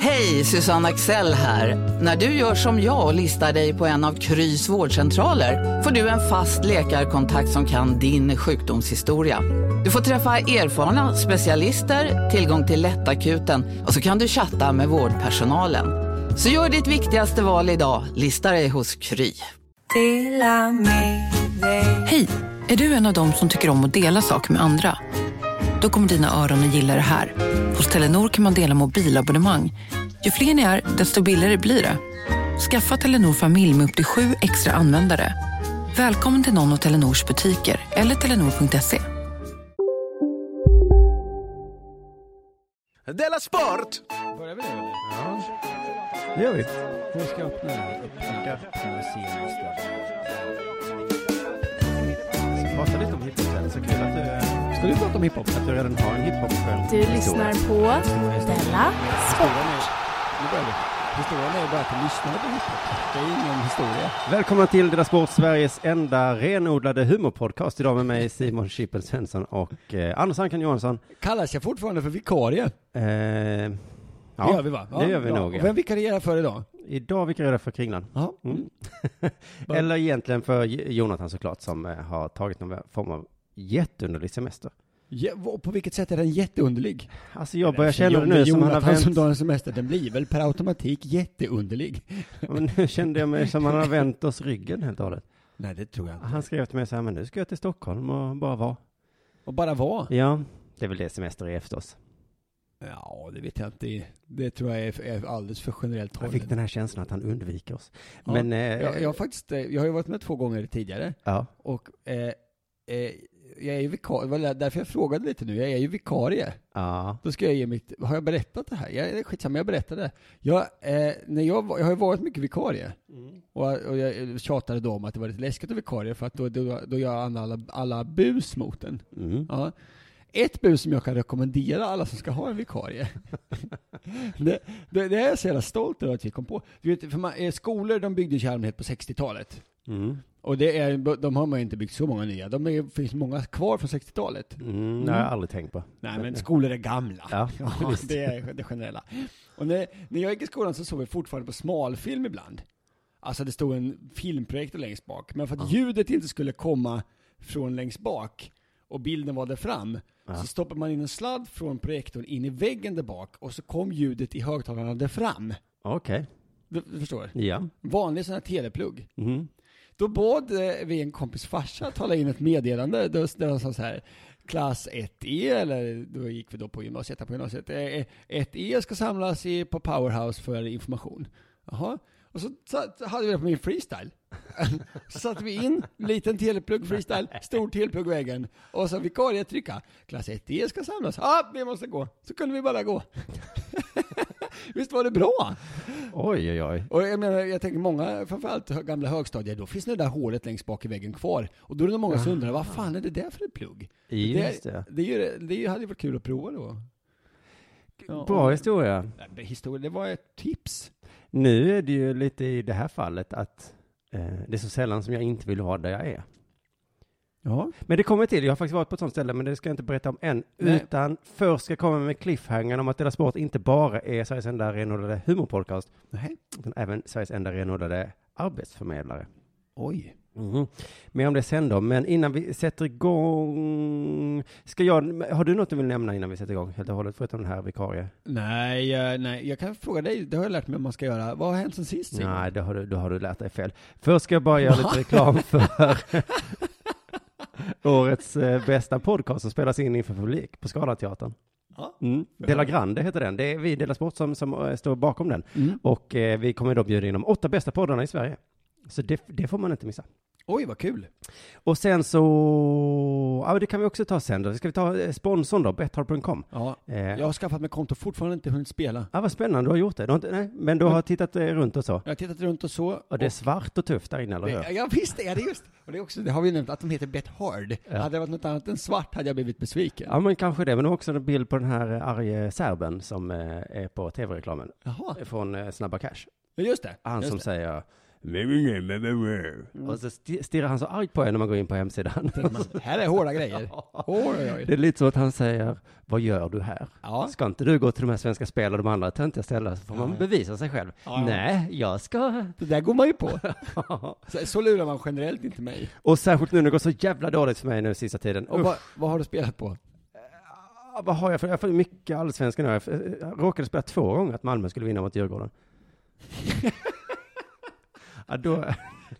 Hej, Susanne Axel här. När du gör som jag och listar dig på en av Krys vårdcentraler får du en fast läkarkontakt som kan din sjukdomshistoria. Du får träffa erfarna specialister, tillgång till lättakuten och så kan du chatta med vårdpersonalen. Så gör ditt viktigaste val idag, listar dig hos Kry. Hej! Är du en av dem som tycker om att dela saker med andra? Då kommer dina öron att gilla det här. Hos Telenor kan man dela mobilabonnemang. Ju fler ni är, desto billigare blir det. Skaffa Telenor familj med upp till sju extra användare. Välkommen till någon av Telenors butiker eller telenor.se. Della Sport! Börjar vi nu eller? Ja, det gör vi. Hur ska jag öppna den här? Öppna, öppna senaste. Prata lite om hiphop sen. Så kul att du, Ska du prata om hiphop? att du redan har en hiphop Du lyssnar på Della Sport. Vi. Historien är bara att du lyssnade på hiphop. Det är ingen historia. Välkomna till Dela Sport, Sveriges enda renodlade humorpodcast. Idag med mig Simon Chippen Svensson och eh, Anders Ankan Johansson. Kallas jag fortfarande för vikarie? Eh, Det ja, gör vi va? det gör vi nog, Och ja. vem vikarierar för idag? idag vikarierar för Kringlan. Ja. Mm. Eller egentligen för Jonathan såklart, som eh, har tagit någon form av jätteunderlig semester. Ja, på vilket sätt är den jätteunderlig? Alltså jag börjar känna det nu som han har som vänt, tar en semester, den blir väl per automatik jätteunderlig? men nu kände jag mig som han har vänt oss ryggen helt och hållet. Nej, det tror jag inte. Han skrev till mig så här, men nu ska jag till Stockholm och bara vara. Och bara vara? Ja, det är väl det semester är efter oss. Ja, det vet jag inte. Det tror jag är, är alldeles för generellt Jag hållet. fick den här känslan att han undviker oss. Ja. Men, eh, Jag, jag, har faktiskt, eh, jag har ju varit med två gånger tidigare. ja. Och eh, eh, jag är ju vikarie, det var därför jag frågade lite nu, jag är ju vikarie. Ja. Då ska jag ge mitt, har jag berättat det här? Jag, skitsamma, jag berättade. Jag, eh, när jag, jag har ju varit mycket vikarie. Och, och jag tjatade då om att det var lite läskigt att vikarie för att då, då, då gör alla, alla bus mot en. Mm. Ja. Ett bus som jag kan rekommendera alla som ska ha en vikarie. det, det, det är jag så jävla stolt över att vi kom på. Du vet, för man, eh, skolor de byggdes i allmänhet på 60-talet. Mm. Och det är, de har man ju inte byggt så många nya. De är, finns många kvar från 60-talet. Mm. Det har jag aldrig tänkt på. Nej men skolor är gamla. Ja, visst. det är det generella. Och när, när jag gick i skolan så såg vi fortfarande på smalfilm ibland. Alltså det stod en filmprojektor längst bak. Men för att ljudet inte skulle komma från längst bak och bilden var där fram, så stoppade man in en sladd från projektorn in i väggen där bak och så kom ljudet i högtalarna där fram. Okej. Du, du förstår? Ja. Vanlig sån här teleplugg. Mm. Då bad eh, vi en kompis farsa att tala in ett meddelande där han sa så här Klass 1E, eller då gick vi då på gymnasiet, på gymnasiet. Eh, eh, 1E ska samlas i, på Powerhouse för information. Jaha. Och så hade vi det på min freestyle. så satte vi in liten teleplugg freestyle, stor teleplugg vägen. väggen. Och så vikarie trycka. Klass 1E ska samlas. Ja, ah, vi måste gå. Så kunde vi bara gå. Visst var det bra? Oj, oj, oj. Och jag menar, jag tänker många, framförallt gamla högstadier, då finns det där hålet längst bak i väggen kvar. Och då är det nog många som undrar, vad fan är det där för ett plugg? Just det. Det, det, det hade ju varit kul att prova då. Ja, Bra historia. Nej, Historia, det var ett tips. Nu är det ju lite i det här fallet att eh, det är så sällan som jag inte vill vara där jag är. Ja. Men det kommer till, jag har faktiskt varit på ett sånt ställe, men det ska jag inte berätta om än. Nej. Utan först ska jag komma med cliffhangern om att Dela Sport inte bara är Sveriges enda renodlade humorpodcast, Nej. utan även Sveriges enda renodlade arbetsförmedlare. Oj. Mhm. Mer om det sen då, men innan vi sätter igång, ska jag, har du något du vill nämna innan vi sätter igång helt och hållet, förutom den här vikarie? Nej, eh, nej, jag kan fråga dig, det har jag lärt mig om man ska göra. Vad har hänt sen sist? Nej, då har, du, då har du lärt dig fel. Först ska jag bara göra lite reklam för årets eh, bästa podcast som spelas in inför publik på Scalateatern. Ja. Mm. Dela Grande heter den. Det är vi, Dela Sport, som, som eh, står bakom den. Mm. Och eh, vi kommer då bjuda in de åtta bästa poddarna i Sverige. Så det, det får man inte missa. Oj, vad kul. Och sen så, ja det kan vi också ta sen då. Ska vi ta eh, sponsorn då, betthard.com? Ja, Eh, jag har skaffat mig konto, fortfarande inte hunnit spela. Ja, vad spännande, du har gjort det. Du inte, nej, men du har tittat eh, runt och så. Jag har tittat runt och så. Och det är svart och tufft där inne, eller hur? ja, visst det är det just. Och det, är också, det har vi nämnt, att de heter Bet Hard. Ja. Hade det varit något annat än svart hade jag blivit besviken. Ja, men kanske det. Men också en bild på den här arge serben som är på tv-reklamen. Jaha, Från Snabba Cash. ja, just det. Han just som det. säger Och så sti- stirrar han så argt på en när man går in på hemsidan. Man, här är hårda grejer. Oj, oj, oj. Det är lite så att han säger, vad gör du här? Ja. Ska inte du gå till de här svenska spel och de andra töntiga ställena så får man Ja. bevisa sig själv. Ja. Nej, jag ska... Det där går man ju på. Så, så lurar man generellt inte mig. och särskilt nu när det går så jävla dåligt för mig nu sista tiden. Och vad, vad har du spelat på? Ah, Vad har jag för, jag har fått mycket allsvenskan nu. Jag jag råkade spela två gånger att Malmö skulle vinna mot Djurgården. ja, då,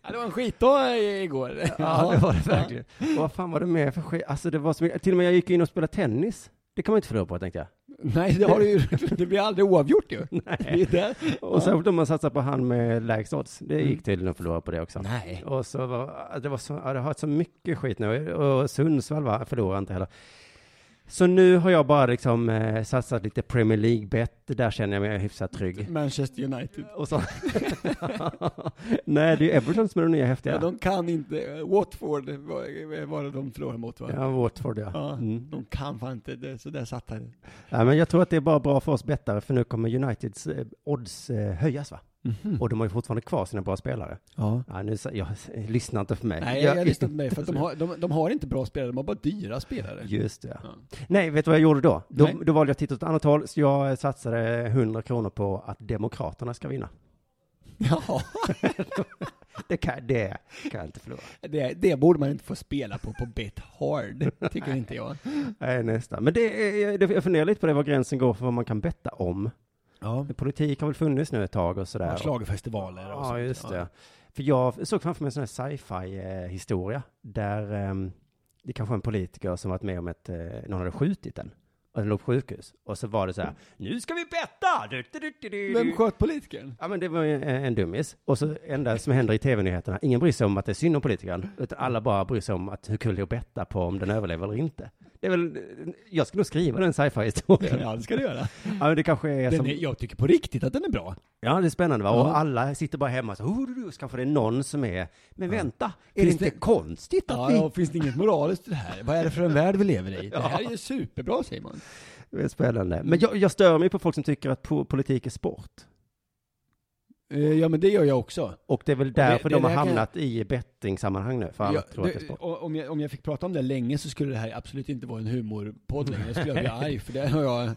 Ja, det var en skitdag i- igår. ja, det var det verkligen. Och vad fan var det mer för skit? Alltså det var så mycket, till och med jag gick in och spelade tennis. Det kan man inte förlora på tänkte jag. Nej, det har du ju, det blir aldrig oavgjort ju. Där. Och särskilt om man satsar på han med lägst odds. Det gick tydligen att förlora på det också. Nej. Och så var, det var så, ja, det har varit så mycket skit nu. Och Sundsvall va, förlorar inte heller. Så nu har jag bara liksom eh, satsat lite Premier League-bet. Där känner jag mig hyfsat trygg. Manchester United. Och så... Nej, det är ju Everton som är de nya häftiga. Ja, de kan inte, Watford var, var det de förlorade mot va? Ja, Watford ja. Ja, Mm. de kan fan inte, det, så där satt han. ja. Men jag tror att det är bara bra för oss bettare, för nu kommer Uniteds eh, odds eh, höjas va? Och de har ju fortfarande kvar sina bra spelare. Ja. Ja, nu, sa- jag, lyssna inte på mig. Nej, jag, jag lyssnar på mig, för att de har, de, de har inte bra spelare, de har bara dyra spelare. Just det. Ja. Nej, vet du vad jag gjorde då? Då, då valde jag att titta åt ett annat håll, så jag satsade 100 kronor på att Demokraterna ska vinna. Ja, Det kan, det kan jag inte förlora. det, det borde man inte få spela på, på bet hard, tycker inte jag. Nej, nästan. Men det, är- det, jag funderar lite på det, var gränsen går för vad man kan betta om. Ja. Politik har väl funnits nu ett tag och sådär. Schlagerfestivaler och Ja, sånt. just det. För jag såg framför mig en sån här sci-fi eh, historia där ehm, det kanske var en politiker som varit med om att eh, någon hade skjutit den. Och den låg på sjukhus. Och så var det så här, nu ska vi betta! Du, du, du, du. Vem sköt politikern? Ja men det var en, en dummis. Och så enda som händer i tv-nyheterna, ingen bryr sig om att det är synd om politikern, utan alla bara bryr sig om att hur kul det är att betta på om den överlever eller inte. Det är väl, jag skulle nog skriva den sci-fi-historien. Ja, det ska du göra. Ja men det kanske är Den som, är, jag tycker på riktigt att den är bra. ja det är spännande va? Ja. Och alla sitter bara hemma så, oh, kanske det är någon som är, men vänta, är Finns det inte det- konstigt att Ja, vi... ja, finns det inget moraliskt i det här? Vad är det för en värld vi lever i? Det här är ju superbra Simon. Det är spännande. Men jag, jag stör mig på folk som tycker att po- politik är sport. Eh, Ja, men det gör jag också. Och det är väl det- därför det de har hamnat i bettingsammanhang nu, för alla Ja, tror att det är det, sport. om, jag, om jag fick prata om det länge så skulle det här absolut inte vara en humorpodd längre. Då skulle jag bli arg, för det har jag,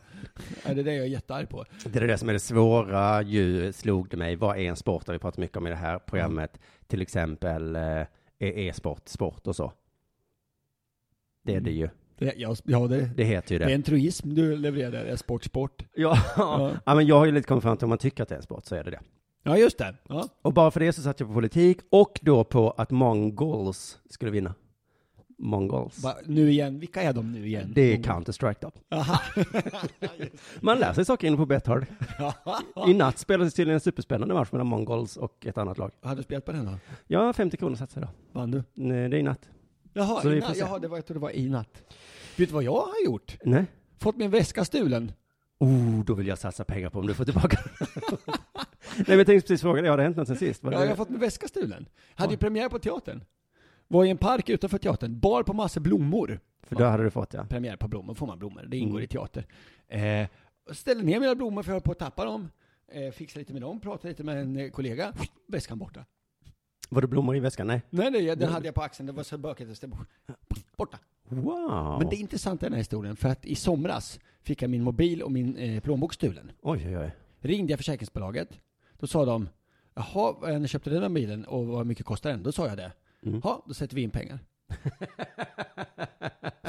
ja, det är det jag är jättearg på. Det är det som är det svåra ju, slog det mig. Vad är en sport? Det har vi pratat mycket om i det här programmet. Till exempel, eh, är e-sport sport och så? Det är det ju. Det, ja, ja det, Det heter ju det är det. en truism du levererar där, det är sport, sport. Ja, ja. men jag har ju lite kommit fram till om man tycker att det är en sport så är det det. Ja, just det. Ja. Och bara för det så satt jag på politik och då på att Mongols skulle vinna. Mongols. Va, nu igen, vilka är de nu igen? Det är Counter-Strike då. Man lär sig saker inne på Betthard. I natt spelades tydligen en superspännande match mellan Mongols och ett annat lag. Hade du spelat på den då? Ja, 50 kronor satsade jag. Vann du? Nej, Det är i natt. Jaha, Så i natt, jaha det var, jag trodde det var i natt. Vet du vad jag har gjort? Nej. Fått min väska stulen. Oh, då vill jag satsa pengar på om du får tillbaka Nej, men jag tänkte precis fråga dig, har det hänt något sen sist? Ja, jag har fått min väska stulen. Hade ju premiär på teatern. Var i en park utanför teatern, bar på massor blommor. För då hade du fått, ja. Premiär på blommor, får man blommor. Det ingår Mm. i teater. Eh, ställde ner mina blommor för jag höll på att tappa dem. Eh, fixade lite med dem, pratade lite med en eh, kollega. Väskan borta. Var det blommor i väskan? Nej. Nej, nej, den hade jag på axeln. Det var så bökigt. Borta. Wow. Men det är intressant i den här historien, för att i somras fick jag min mobil och min eh, plånbok stulen. Oj, oj, oj. Ringde jag försäkringsbolaget. Då sa de, jaha, när köpte den här mobilen och vad mycket kostar den? Då sa jag det. Mm. Ja, då sätter vi in pengar.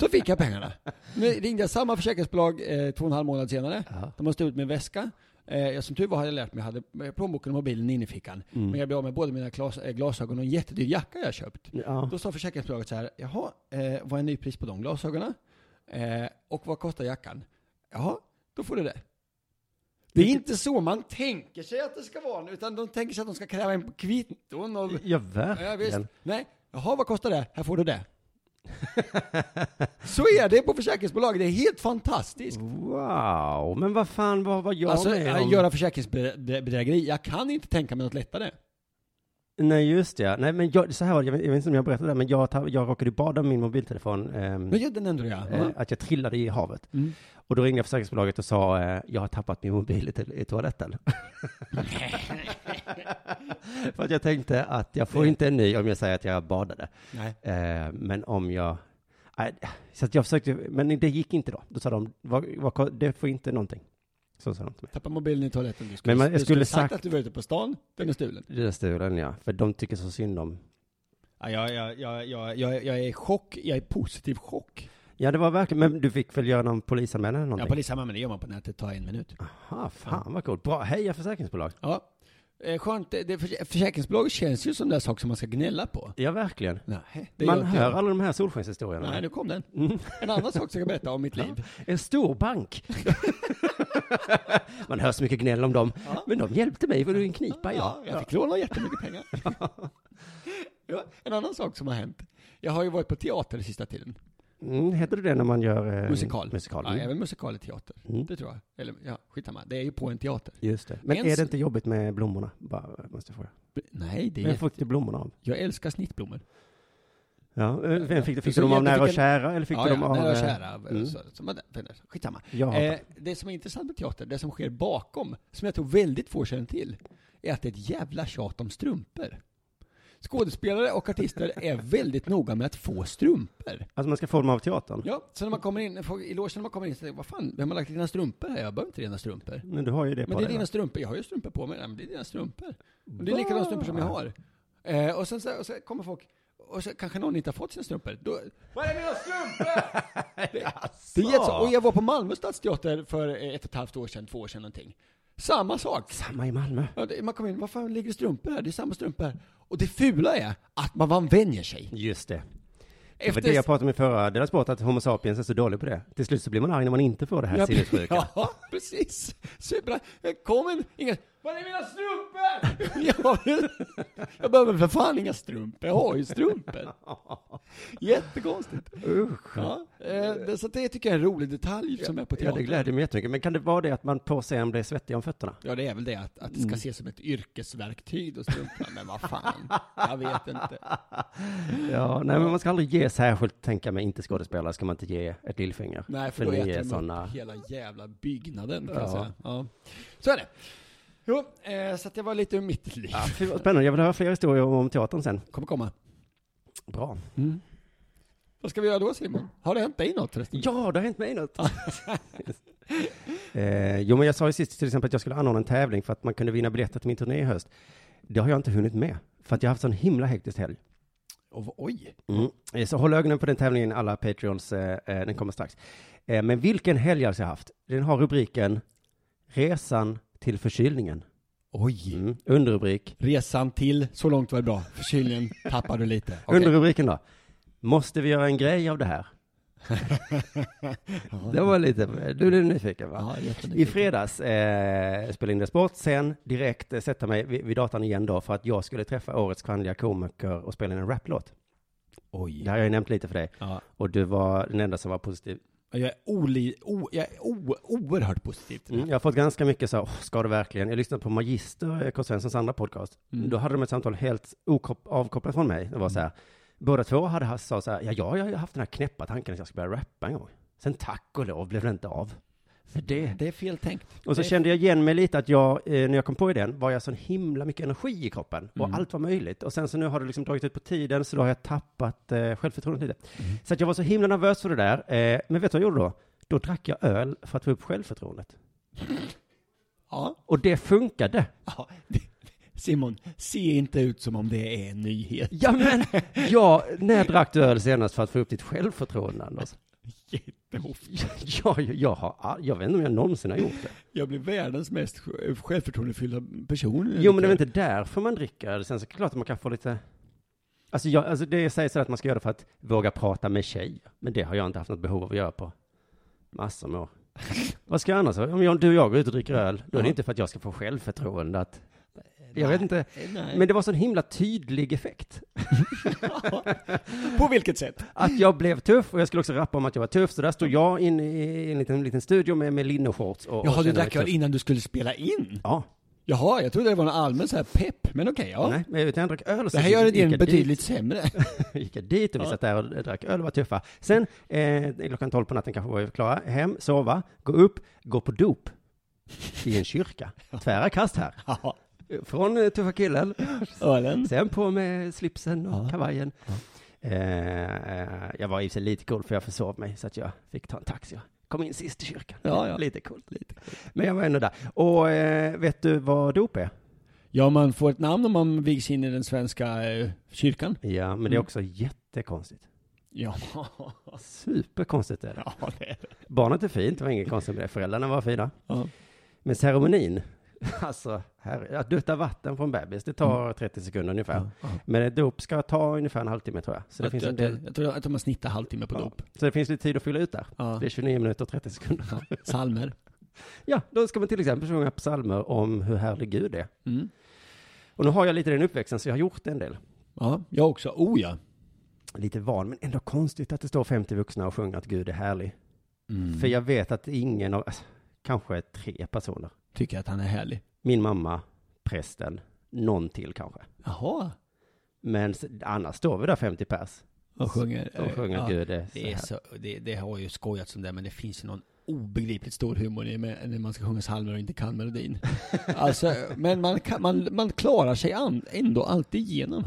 Så fick jag pengarna. Nu ringde jag samma försäkringsbolag eh, två och en halv månad senare. Ja. De har stulit min väska. Eh, jag som tur var hade jag lärt mig, jag hade plånboken och mobilen inne i fickan. Mm. Men jag blev av med både mina glas, eh, glasögon och en jättedyr jacka jag köpt. Ja. Då sa försäkringsbolaget så här, jaha, eh, vad är nypris på de glasögonen? Eh, och vad kostar jackan? Jaha, då får du det. Det är inte så man tänker sig att det ska vara, utan de tänker sig att de ska kräva en kvitton och... Ja, Ja, verkligen. Nej, Jaha, vad kostar det? Här får du det. Så är det på försäkringsbolag, det är helt fantastiskt. Wow, men vad fan, vad var jag Alltså, med om? göra försäkringsbedrägeri, jag kan inte tänka mig något lättare. Nej, just det. Nej, men jag, så här var det, jag, vet- jag vet inte om jag berättade det, men jag, jag råkade bada med min mobiltelefon. ehm, Men ja, den ändå ja. eh, att jag trillade i havet. Mm. Och då ringde jag försäkringsbolaget och sa, eh, jag har tappat min mobil i, to- i toaletten. För att jag tänkte att jag får inte en ny om jag säger att jag badade. Eh, men om jag... Så att jag försökte, men det gick inte då. Då sa de, vad, vad, det får inte någonting. Så sa de till mig. Tappa mobilen i toaletten. Du skulle, Men man- jag du skulle sagt, att du var ute på stan, den är stulen. Det är stulen, ja. För de tycker så synd om... Ja, jag, jag, jag, jag, jag, jag är i chock, jag är i positiv chock. Ja, det var verkligen, men du fick väl göra någon polisanmälan eller Ja, någonting? polisanmälan, men det gör man på nätet, det tar en minut. Aha, fan vad coolt. Bra, heja försäkringsbolag. Ja. Eh, Skönt, det, det, för- försäkringsbolag känns ju som den sak som man ska gnälla på. Ja, verkligen. Nej, det Man hör jag. alla de här solskenshistorierna. Nej, nu kom den. Mm. En annan sak som jag berätta om mitt liv. En stor bank. Man hör så mycket gnäll om dem. Ja. Men de hjälpte mig, var du en knipa Ja, jag fick låna jättemycket pengar. ja, en annan sak som har hänt. Jag har ju varit på teater den sista tiden. Mm, heter det det när man gör... Eh, Musikal. Musikal. Ja, Mm. även musikal i teater. Mm. Det tror jag. Eller ja, skitsamma. Det är ju på en teater. Just det. Men En är det inte jobbigt med blommorna? Bara, måste jag fråga. Nej, det är Vem fick du blommorna av? Jag älskar snittblommor. Ja, eh, vem fick du? Fick du dem av nära och kära eller fick ja, du dem ja, av... nära och eh, kära. mm. Så, så, skitsamma. Ja, Eh, det som är intressant med teater, det som sker bakom, som jag tror väldigt få känner till, är att det är ett jävla tjat om strumpor. Skådespelare och artister är väldigt noga med att få strumpor. Alltså man ska få dem av teatern? Ja, så när man kommer in, i logen när man kommer in så säger vad fan, vem har lagt dina strumpor här? Jag behöver inte dina strumpor. Men du har ju det Men på det är dina va? strumpor, jag har ju strumpor på mig. Nej, men det är dina strumpor. Och det är likadana strumpor som jag har. Eh, och, sen, så, och så kommer folk, och så kanske någon inte har fått sina strumpor. Då, Var är mina strumpor? det, det är jätte, och jag var på Malmö stadsteater för ett och ett halvt år sedan, två år sedan någonting. Samma sak. Samma i Malmö. Ja, det, man kommer in, vad fan ligger strumpor här? Det är samma strumpor här. Och det fula är att man, man vänjer sig. Just det. Det var Efter- det jag pratade om i förra Dela Sport, att Homo sapiens är så dålig på det. Till slut så blir man arg när man inte får det här Ja, sinnessjuka. Ja, precis. Super. Kom en, inga... Var är mina strumpor? jag, behöver för fan inga strumpor. Jag har ju strumpor. Jättekonstigt. Usch. Ja, eh, så det tycker jag är en rolig detalj som är på Ja, teatern. det gläder mig jättemycket. Men kan det vara det att man på scen blir svettig om fötterna? Ja, det är väl det att, att det Mm. ska ses som ett yrkesverktyg och strumporna. Men vad fan, jag vet inte. Ja, nej men man ska aldrig ge särskilt, tänka mig, inte skådespelare ska man inte ge ett lillfinger. Nej, för, För då äter är de såna- hela jävla byggnaden kan Ja. jag säga. Ja. Så är det. Jo, eh, så att jag var lite ur mitt liv. Ja, fy, vad spännande, jag vill höra fler historier om teatern sen. Kommer komma. Bra. Vad ska vi göra då Simon? Har det hänt dig något förresten? Ja, det har hänt mig något. eh, jo, men jag sa ju sist till exempel att jag skulle anordna en tävling för att man kunde vinna biljetter till min turné i höst. Det har jag inte hunnit med, för att jag har haft sån himla hektisk helg. Och, oj! Mm. Eh, Så håll ögonen på den tävlingen, alla Patreons, eh, eh, den kommer strax. Eh, men vilken helg alltså jag haft? Den har rubriken Resan till förkylningen. Oj! Mm. Underrubrik. Resan till, så långt var det bra. Förkylningen tappar du lite. Okej. Underrubriken då. Måste vi göra en grej av det här? Det var lite, du är nyfiken va? Ja, I fredags eh, spelade in det sport, sen direkt eh, sätta mig vid, vid datorn igen då för att jag skulle träffa årets kvinnliga komiker och spela in en raplåt. Oj. Det har jag nämnt lite för dig. Ja. Och du var den enda som var positiv. Jag är, oli, o, jag är o, oerhört positiv till det Mm, här. jag har fått ganska mycket så, "Åh, ska du verkligen? Jag lyssnade på Magister, eh, K. Svenssons andra podcast. Mm. Då hade de ett samtal helt avkopplat från mig. Det var så här, båda två hade haft, sa så här, ja, jag har haft den här knäppa tanken att jag ska börja rappa en gång. Sen tack och lov blev det inte av. För det. Det är fel tänkt. Och så kände jag igen mig lite att jag, eh, när jag kom på idén, var jag så himla mycket energi i kroppen. Och Mm. allt var möjligt. Och sen så nu har det liksom dragit ut på tiden, så då har jag tappat eh, självförtroendet lite. Mm. Så att jag var så himla nervös för det där. Eh, men vet du vad jag gjorde då? Då drack jag öl för att få upp självförtroendet. Ja. Och det funkade. ja. Simon, se inte ut som om det är en nyhet. Ja men, ja, när drack du öl senast för att få upp ditt självförtroende Anders? Jätteofta. Ja, jag, jag, har, jag vet inte om jag någonsin har gjort det. Jag blir världens mest sj- självförtroendefyllda person. Jo men det är väl inte därför man dricker? Sen så är det klart att man kan få lite Alltså, jag, alltså det sägs så att man ska göra det för att våga prata med tjejer. Men det har jag inte haft något behov av att göra på massor med år. Vad ska jag annars? Om jag, du och jag går ut och dricker öl, då är det inte för att jag ska få självförtroende att Jag vet inte. Nej. Men det var sån himla tydlig effekt. På vilket sätt? Att jag blev tuff och jag skulle också rappa om att jag var tuff. Så där stod jag inne i en liten, liten studio med, med linneshorts och, och Jaha, du kände mig drack tuff. innan du skulle spela in? Ja. Jaha, jag trodde det var någon allmän så här pepp, men okej, ja. Nej, men jag vet, jag drack öl och så Det här gör det betydligt dit. sämre. gick jag dit och vi Ja. satt där och drack öl och var tuffa. Sen, eh, klockan tolv på natten kanske var vi klara, hem, sova, gå upp, gå på dop i en kyrka. Tvära kast här. Ja, Från eh, tuffa killen, ölen. sen på med slipsen och Ja. kavajen. Eh, jag var i och sig lite cool för jag försov mig så att jag fick ta en taxi. Jag kom in sist i kyrkan. Ja, ja. Lite coolt. Lite Men jag var ändå där. Och eh, vet du vad dop är? Ja, man får ett namn om man vigs in i den svenska eh, kyrkan. Ja, men det är Mm. också jättekonstigt. Ja. Superkonstigt är det. ja, det är det. Barnet är fint, det var inget konstigt med det. Föräldrarna var fina. Ja. Men ceremonin, alltså, här, att dutta vatten från bebis, det tar 30 sekunder ungefär. Ja, ja. Men ett dop ska ta ungefär en halvtimme tror jag. Så det, Jag, finns en jag, del, jag, tror att man snittar halvtimme på Ja. dop. så det finns lite tid att fylla ut där. Det är 29 minuter och 30 sekunder. Ja. Salmer. Ja, då ska man till exempel sjunga psalmer om hur härlig Gud är. Mm. Och nu har jag lite den uppväxten, så jag har gjort en del. Ja, jag också. Oh ja. Lite van, men ändå konstigt att det står 50 vuxna och sjunger att Gud är härlig. Mm. För jag vet att ingen av, alltså, kanske tre personer, Tycker att han är härlig. min mamma, prästen, någon till kanske. Jaha. Men annars står vi där 50 pers Och sjunger. och sjunger ja. Gud är så Det, är här. så, det, det har ju skojats om det, men det finns ju någon obegripligt stor humor i med, när man ska sjunga psalmer och inte kan melodin. alltså, men man, kan, man, man klarar sig an, ändå alltid igenom.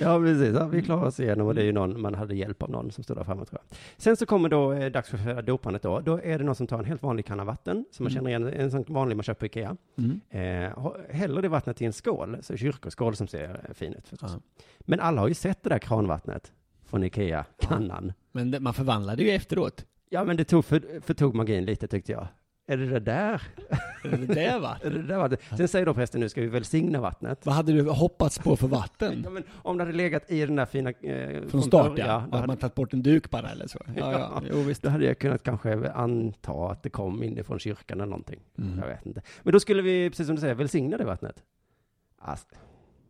Ja, precis. Ja, vi klarar oss igenom och det är ju någon, man hade hjälp av någon som stod där framme tror jag. Sen så kommer då eh, dags för dopandet då. Då är det någon som tar en helt vanlig kanna vatten, som man Mm. känner igen, en sån vanlig man köper på Ikea. Mm. Eh, häller det vattnet i en skål, så kyrkoskål som ser eh, fin ut förstås. Ja. Men alla har ju sett det där kranvattnet från Ikea, kannan. Men det, man förvandlade ju efteråt. Ja, men det tog för, förtog magin lite tyckte jag. Är det det där? Är det det va? Är det där vattnet? Sen säger då prästen, nu ska vi välsigna vattnet. Vad hade du hoppats på för vatten? Ja, men om det hade legat i den där fina... Eh, Från start ja. då, att man hade, tagit bort en duk bara eller så. Ja, ja. Ja. Jo, visst. då hade jag kunnat kanske anta att det kom inifrån kyrkan eller någonting. Mm. Jag vet inte. Men då skulle vi, precis som du säger, välsigna det vattnet. Alltså,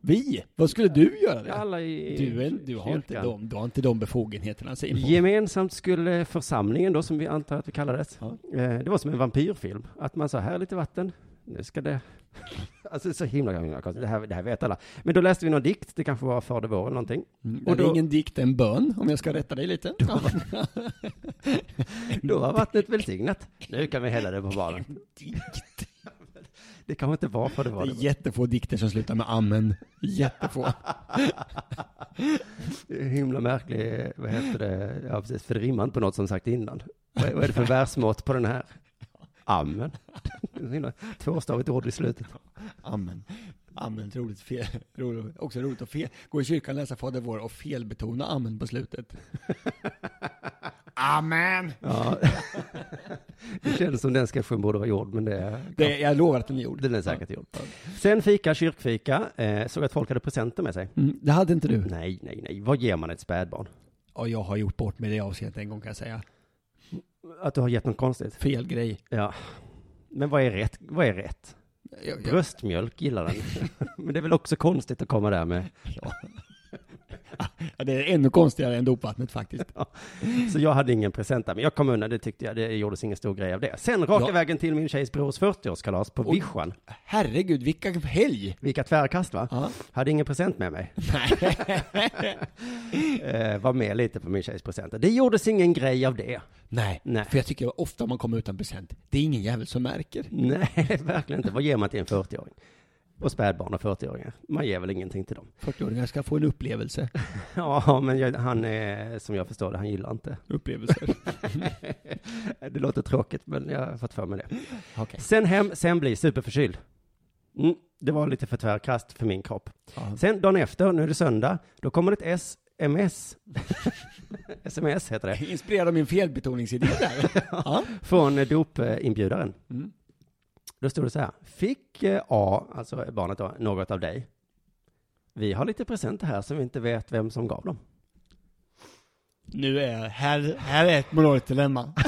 Vi? Vad skulle du göra det? alla i Du, är, du, har inte de, du har inte de befogenheterna Simon. Gemensamt skulle församlingen då, som vi antar att vi kallades, Ja. eh, det var som en vampyrfilm. Att man sa, här är lite vatten, nu ska det... Alltså så himla, himla konstigt, det här, det här vet alla. Men då läste vi någon dikt, det kanske var Fader vår eller någonting. Mm. Och det då- är ingen dikt, en bön, om jag ska rätta dig lite. Ja. Då var vattnet välsignat. Nu kan vi hälla det på barnen. dikt. Det kanske inte var Fader Det vår. är jättefå dikter som slutar med amen. Jättefå. Det är himla märklig, vad heter det, ja precis, för det rimmar inte på något som sagt innan. Vad är, vad är det för versmått på den här? Amen. Det Tvåstavigt ord i slutet. Amen. Amen, roligt, fel, roligt, också roligt att fel, gå i kyrkan, läsa Fader vår och felbetona amen på slutet. amen! Ja. Det känns som den sketchen borde vara gjord, men det, Det, jag lovar att den är gjord. den är säkert gjord. Sen fika, kyrkfika, eh, såg att folk hade presenter med sig. Mm, det hade inte du. Nej, nej, nej. Vad ger man ett spädbarn? Och jag har gjort bort mig i det avseendet en gång kan jag säga. Att du har gett något konstigt? Fel grej. Ja. Men vad är rätt? Vad är rätt? Jag, jag, Bröstmjölk gillar den. Men det är väl också konstigt att komma där med. ja. Ja, det är ännu konstigare än dopvattnet faktiskt. Så jag hade ingen present där, men jag kom undan, det tyckte jag, det gjordes ingen stor grej av det. Sen raka Ja. vägen till min tjejs brors 40-årskalas på. Vischan. Herregud, vilka helg! Vilka tvärkast va? Ja. Hade ingen present med mig. eh, var med lite på min tjejs presenter. Det gjordes ingen grej av det. Nej, Nej. för jag tycker ofta man kommer utan present, det är ingen jävel som märker. Nej, verkligen inte. Vad ger man till en 40-åring? Och spädbarn och 40-åringar. Man ger väl ingenting till dem. 40-åringar ska få en upplevelse. Ja, men jag, han är, som jag förstår det, han gillar inte. Upplevelser. det låter tråkigt, men jag har fått för mig det. Okej. Sen hem, sen bli superförkyld. Mm, det var lite för tvärkast för min kropp. Ja. Sen dagen efter, nu är det söndag, då kommer det ett sms. sms heter det. Inspirerad av min felbetoningsidé där. ja. Från dopinbjudaren. Mm. Då stod det så här. Fick eh, A, alltså barnet då, något av dig? Vi har lite presenter här som vi inte vet vem som gav dem. Nu är, här, här är ett moraliskt dilemma.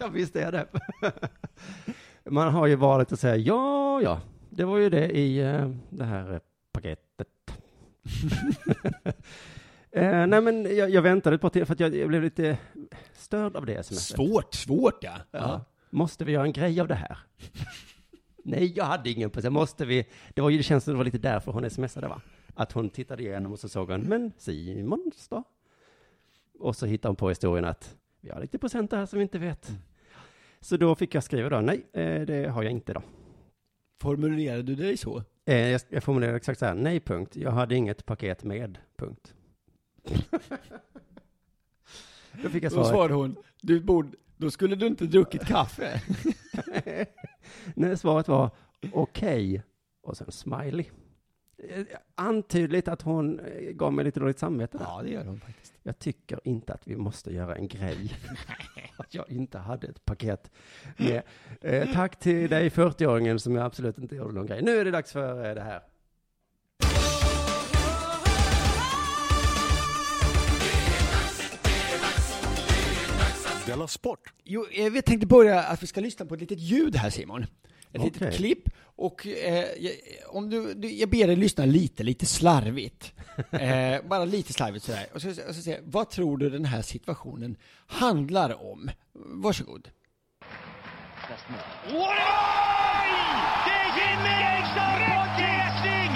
Ja, visst är det. Man har ju valet att säga ja, ja, det var ju det i eh, det här eh, paketet. eh, nej, men jag, jag väntade ett par timmar för att jag, jag blev lite störd av det smset. Svårt, svårt ja. Ja. Måste vi göra en grej av det här? Nej, jag hade ingen på sig. Måste vi? Det var ju, det känns som det var lite därför hon smsade va? Att hon tittade igenom och så såg hon, men Simons då? Och så hittade hon på historien att vi har lite procent här som vi inte vet. Så då fick jag skriva då, nej, eh, det har jag inte då. Formulerade du dig så? Eh, Jag, jag formulerar exakt så här, nej punkt, jag hade inget paket med, punkt. då fick jag Då svaret, svarade hon, du borde, då skulle du inte druckit kaffe. nej, svaret var okej, och sen smiley. Eh, Antydligt att hon eh, gav mig lite dåligt samvete där. Ja, det gör hon faktiskt. Jag tycker inte att vi måste göra en grej. att jag inte hade ett paket med. Eh, tack till dig 40-åringen som jag absolut inte gjorde någon grej. Nu är det dags för eh, det här. Della Sport! Jo, eh, vi tänkte börja att vi ska lyssna på ett litet ljud här Simon. Ett litet Okej. klipp. Och eh, jag, om du, du, jag ber dig lyssna lite, lite slarvigt. Eh, bara lite slarvigt sådär. Och så, och så jag, vad tror du den här situationen handlar om? Varsågod. Oj! Det är Jimmy Eriksson på täckning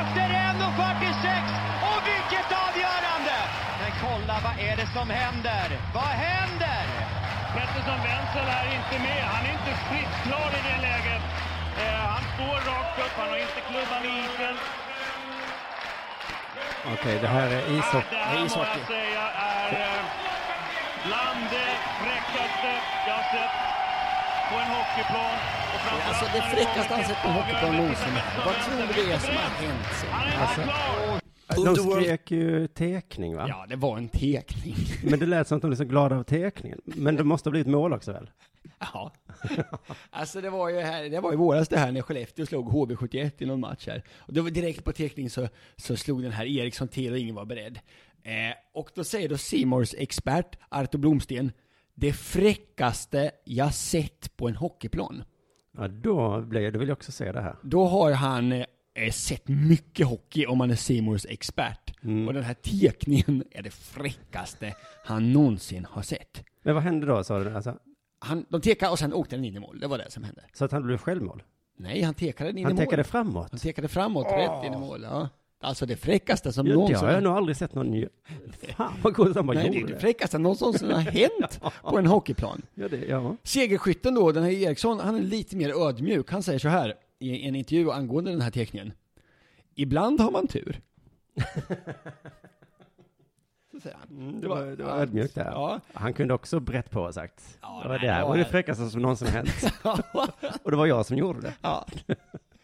efter 1.46 och vilket avgörande! Men kolla, vad är det som händer? Vad händer? Pettersson Wenzel är inte med. Han är inte stridsklar i det läget. Eh, han står rakt upp, han har inte klubban i isen. Okej, det här är ishockey. Det här må jag säga är eh, bland det fräckaste jag sett på en hockeyplan. Och Alltså det fräckaste han sett på till hockeyplan någonsin. Vad tror du det är som har hänt? Simon? Han är Alltså- klar! De skrek ju tekning va? Ja, det var en tekning. Men det lät som att de blev så glada av tekningen. Men det måste ha blivit mål också väl? Ja. Alltså det var ju här, det var i våras det här när Skellefteå slog HV71 i någon match här. Och det var direkt på teckning så, så slog den här Eriksson till och ingen var beredd. Eh, och då säger då Simors expert Arto Blomsten, det fräckaste jag sett på en hockeyplan. Ja, då, blev, då vill jag också se det här. Då har han eh, sett mycket hockey om man är Simors expert. Och den här tekningen är det fräckaste han någonsin har sett. Men vad hände då, sa du? Alltså, Han, de tekade och sen åkte den in i mål. Det var det som hände. så att han blev självmål? Nej, han tekade den in Han i mål. tekade framåt? Han tekade framåt, rätt in i mål. Ja. Alltså det fräckaste som Ja, det någonsin... har jag nog aldrig sett någon ny... Fan vad coolt han bara Nej, det är gjorde det det. fräckaste någonsin har hänt på en hockeyplan. Ja, det, ja. Segerskytten då, den här Eriksson, han är lite mer ödmjuk. Han säger så här i en intervju angående den här teckningen. Ibland har man tur. Så säger han. Mm, det var, det var ödmjukt där. Ja. Han kunde också brett på och sagt. Ja, det var nej, det här det var det var- fräckaste som någonsin hänt. och det var jag som gjorde det. Ja.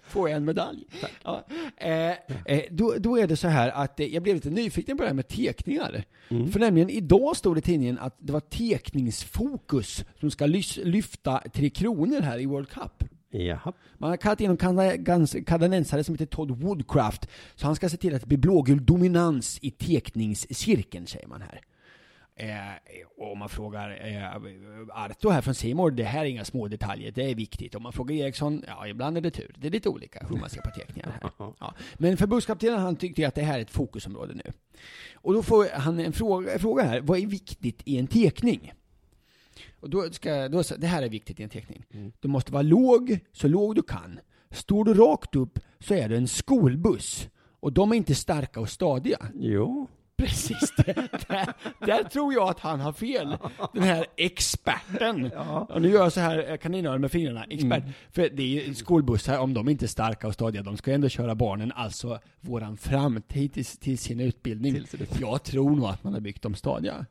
Får jag en medalj? Ja. Eh, eh, då, då är det så här att eh, jag blev lite nyfiken på det här med tekningar. För nämligen idag stod det i tidningen att det var tekningsfokus som ska lyfta Tre Kronor här i World Cup. Jaha. Man har kallat in en kanadensare som heter Todd Woodcraft, så han ska se till att det blir blågul dominans i tekningscirkeln, säger man här. Eh, och om man frågar eh, Arto här från Simor, det här är inga små detaljer, det är viktigt. Om man frågar Eriksson, ja ibland är det tur. Det är lite olika hur man ser på teckningar här. Ja. Men förbundskaptenen han tyckte att det här är ett fokusområde nu. Och då får han en fråga, fråga här, vad är viktigt i en teckning? Och då ska, då, det här är viktigt i en teckning. Du måste vara låg, så låg du kan. Står du rakt upp så är du en skolbuss. Och de är inte starka och stadiga. Jo. Precis, det, där, där tror jag att han har fel. Den här experten. Och nu gör jag så här kaninöron med fingrarna. Expert. För det är ju skolbussar, om de inte är starka och stadiga, de ska ändå köra barnen, alltså våran framtid till, till sin utbildning. Jag tror nog att man har byggt dem stadiga.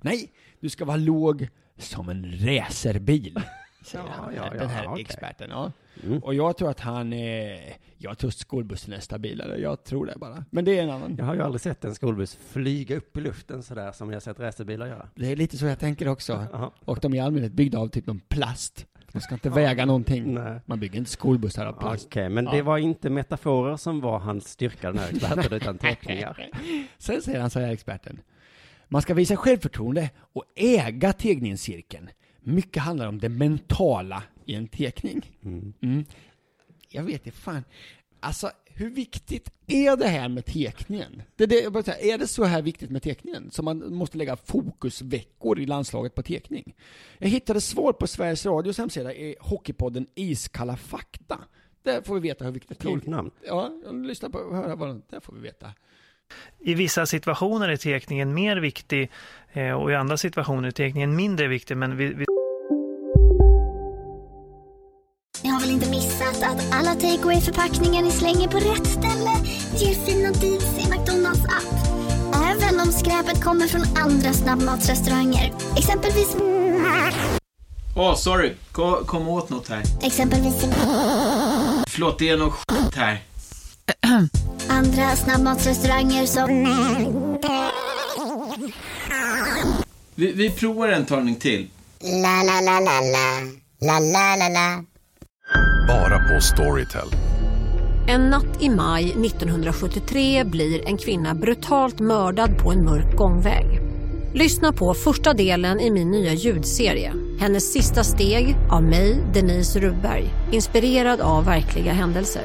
Nej, du ska vara låg som en racerbil. Säger Ja, han, ja, den här ja, experten. Ja. Mm. Och jag tror att han, eh, jag tror skolbussen är stabilare. Jag tror det bara. Men det är en annan. Jag har ju aldrig sett en skolbuss flyga upp i luften sådär som jag sett racerbilar göra. Det är lite så jag tänker också. Jaha. Och de är i allmänhet byggda av typ någon plast. De ska inte väga någonting. Nej. Man bygger inte skolbussar av plast. Okej, men det Ja. var inte metaforer som var hans styrka, den här experten, utan teckningar. Sen säger han så här, experten. Man ska visa självförtroende och äga tegningscirkeln. Mycket handlar om det mentala i en tekning. Mm. Mm. Jag vet inte fan. Alltså, hur viktigt är det här med tekningen? Det, är det, jag säger, är det så här viktigt med tekningen? Så man måste lägga fokusveckor i landslaget på tekning? Jag hittade svar på Sveriges Radios hemsida i Hockeypodden Iskalla fakta. Där får vi veta hur viktigt Coolt tekning namn. Ja, lyssna på höra vad där får vi veta. I vissa situationer är tekningen mer viktig eh, och i andra situationer är tekningen mindre viktig. Men vi, vi Ni har väl inte missat att alla takeaway förpackningar ni slänger på rätt ställe ger fina deals i McDonalds app. Även om skräpet kommer från andra snabbmatsrestauranger. Exempelvis... Åh, sorry. Kom, kom åt något här. Exempelvis... Förlåt, det är något skit här. Andra snabbmatsrestauranger som... Vi, vi provar en talning till. La, la, la, la, la. La, la, la, la. Bara på Storytel. En natt i maj 1973 blir en kvinna brutalt mördad på en mörk gångväg. Lyssna på första delen i min nya ljudserie. Hennes sista steg av mig, Denise Rubberg. Inspirerad av verkliga händelser.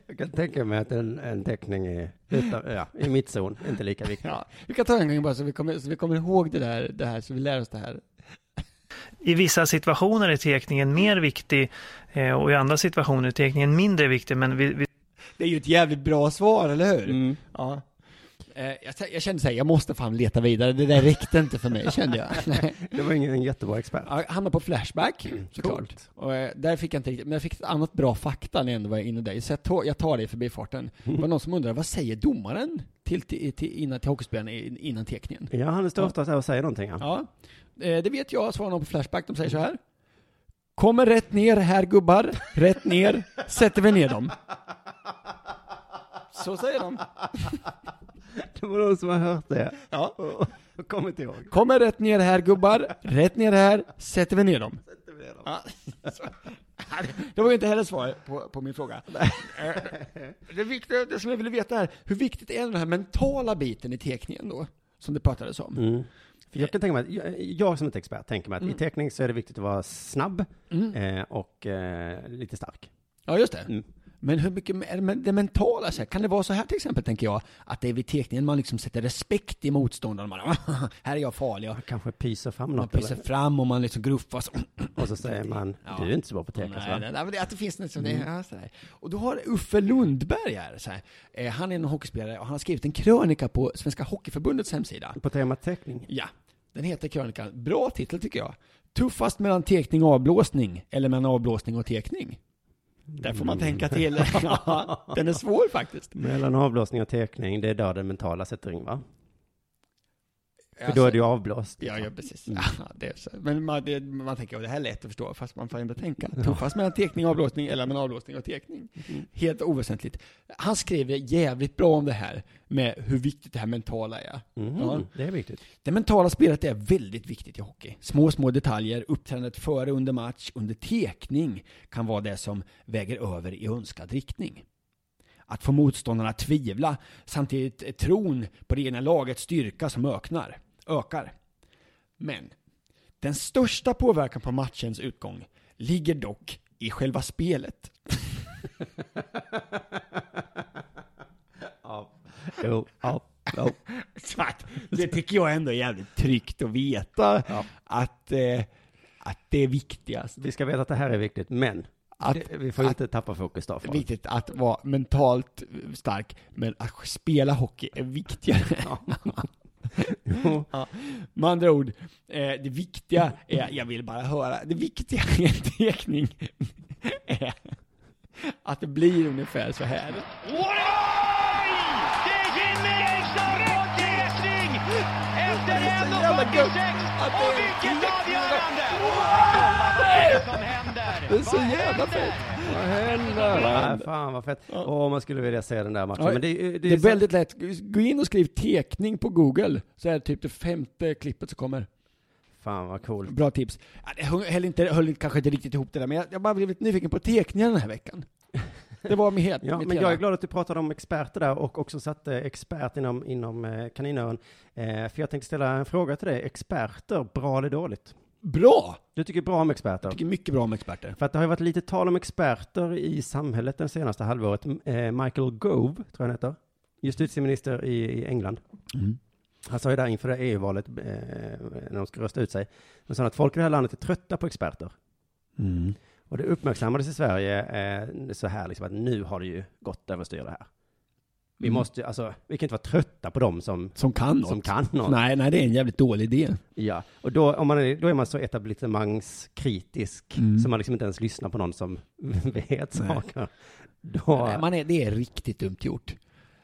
Kan tänka mig att en, en teckning i, utan, ja, i mittzon inte lika viktig. Ja, vi kan ta en gång bara så vi kommer, så vi kommer ihåg det, där, det här, så vi lär oss det här. I vissa situationer är tekningen mer viktig eh, och i andra situationer är tekningen mindre viktig. Men vi, vi Det är ju ett jävligt bra svar, eller hur? Mm. Ja. Eh, Jag, jag kände såhär, jag måste fan leta vidare, det där räckte inte för mig, kände jag. Det var ingen en jättebra expert. Jag hamnade på Flashback, såklart. Och eh, där fick jag inte riktigt, men jag fick ett annat bra fakta när jag ändå var inne där. Så jag tar, jag tar det i förbifarten. Det var någon som undrade, vad säger domaren till, till, till, innan, till hockeyspelaren i- innan teckningen? Ja, han står ofta och säger någonting. Ja. Ja, eh, det vet jag, svarar någon på Flashback. De säger så här. Kommer rätt ner här gubbar, rätt ner, sätter vi ner dem. Så säger de. Det var någon som har hört det Ja. och, och kommit ihåg. Kommer rätt ner här gubbar, rätt ner här, sätter vi ner dem. Ja. Så. Det var ju inte heller svar på, på min fråga. Eh, Det, viktiga, det som jag ville veta är, hur viktigt är den här mentala biten i teckningen då? Som det pratades om. Mm. För jag kan tänka mig jag, jag som är expert tänker mig att Mm. i teckning så är det viktigt att vara snabb Mm. eh, och eh, lite stark. Ja, just det. Mm. Men hur mycket är det, men det mentala, så här, kan det vara så här till exempel, tänker jag, att det är vid teckningen man liksom sätter respekt i motståndaren, man, här är jag farlig, och Kanske pyser fram man något. pyser eller? fram och man liksom gruffas. Och så säger man, Ja. du är inte så bra på tecken. Nej, va? nej, nej, men det, att det finns något som Mm. det, ja, sådär. Och då har Uffe Lundberg här, så här, eh, han är en hockeyspelare och han har skrivit en krönika på Svenska Hockeyförbundets hemsida. På temat teckning. Ja, den heter krönikan. Bra titel tycker jag. Tuffast mellan tekning och avblåsning, eller mellan avblåsning och tekning. Där får man tänka till. Ja, den är svår faktiskt. Mellan avblåsning och teckning, det är då den mentala sätter in va? För Alltså- då är det ju avblåst. Ja, ja precis. Mm. Ja, det är så. Men man, det, man tänker att det här är lätt att förstå, fast man får ändå tänka. Tuffast mellan tekning och avblåsning, eller mellan avblåsning och tekning. Mm. Helt oväsentligt. Han skriver jävligt bra om det här, med hur viktigt det här mentala är. Mm, Ja. Det är viktigt. Det mentala spelet är väldigt viktigt i hockey. Små, små detaljer, uppträdandet före, under match, under tekning kan vara det som väger över i önskad riktning. Att få motståndarna att tvivla, samtidigt är tron på det ena lagets styrka som öknar, ökar. Men den största påverkan på matchens utgång ligger dock i själva spelet. Ja. Jo, ja, jo. Så att, det tycker jag ändå är jävligt tryggt att veta Ja. att, eh, att det är viktigast. Vi ska veta att det här är viktigt, men Att- det, vi får att- inte tappa fokus då. Från. viktigt att vara mentalt stark, men att spela hockey är viktigare. Jo. Ja. Med andra ord, eh, det viktiga är, jag vill bara höra, det viktiga i en tekning är att det blir ungefär så här. Oj! Det är Jimmy Eriksson på tekning efter jävla 1.46 gött att det och vilket avgörande! Vad är det som händer? Det är så jävla fett. Vad händer? Vad England. fan vad fett. Åh, man skulle vilja se den där matchen. Ja, Men det, det, det, är så- väldigt lätt. Gå in och skriv tekning på Google, så är det typ det femte klippet som kommer. Fan vad coolt. Bra tips. Ja, det höll, höll inte, höll kanske inte riktigt ihop det där, men jag, jag bara blev lite nyfiken på teckningar den här veckan. Det var med helt, Ja, mitt men hela. jag är glad att du pratade om experter där och också satte expert inom, inom eh, kaninöron. Eh, för jag tänkte ställa en fråga till dig. Experter, bra eller dåligt? Bra! Du tycker bra om experter? Jag tycker mycket bra om experter. För att det har ju varit lite tal om experter i samhället den senaste halvåret. Eh, Michael Gove, tror jag han heter, justitieminister i, England. Mm. Han sa ju där inför det EU-valet, eh, när de ska rösta ut sig, han sa att folk i det här landet är trötta på experter. Mm. Och det uppmärksammades i Sverige eh, så här, liksom att nu har det ju gått överstyr det här. Vi Mm. måste, alltså, vi kan inte vara trötta på dem som, Som kan något. som kan något. Nej, nej, det är en jävligt dålig idé. Ja, och då, om man är, då är man så etablissemangskritisk, Mm. så man liksom inte ens lyssnar på någon som vet saker. Då, Nej, man är, det är riktigt dumt gjort.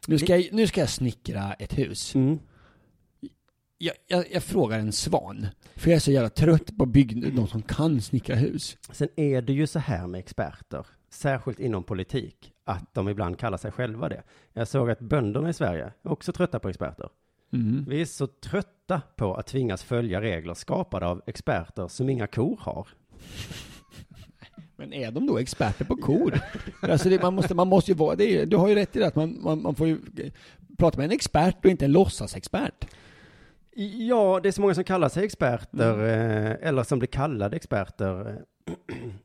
Nu ska, jag, nu ska jag snickra ett hus. Mm. Jag, jag, jag frågar en svan, för jag är så jävla trött på bygg, de som kan snickra hus. Sen är det ju så här med experter, särskilt inom politik, att de ibland kallar sig själva det. Jag såg att bönderna i Sverige är också trötta på experter. Mm. Vi är så trötta på att tvingas följa regler skapade av experter som inga kor har. Men är de då experter på kor? alltså det, man, måste, man måste ju vara, det är, du har ju rätt i det, att man, man, man får ju prata med en expert och inte en låtsasexpert. Ja, det är så många som kallar sig experter, eh, eller som blir kallade experter.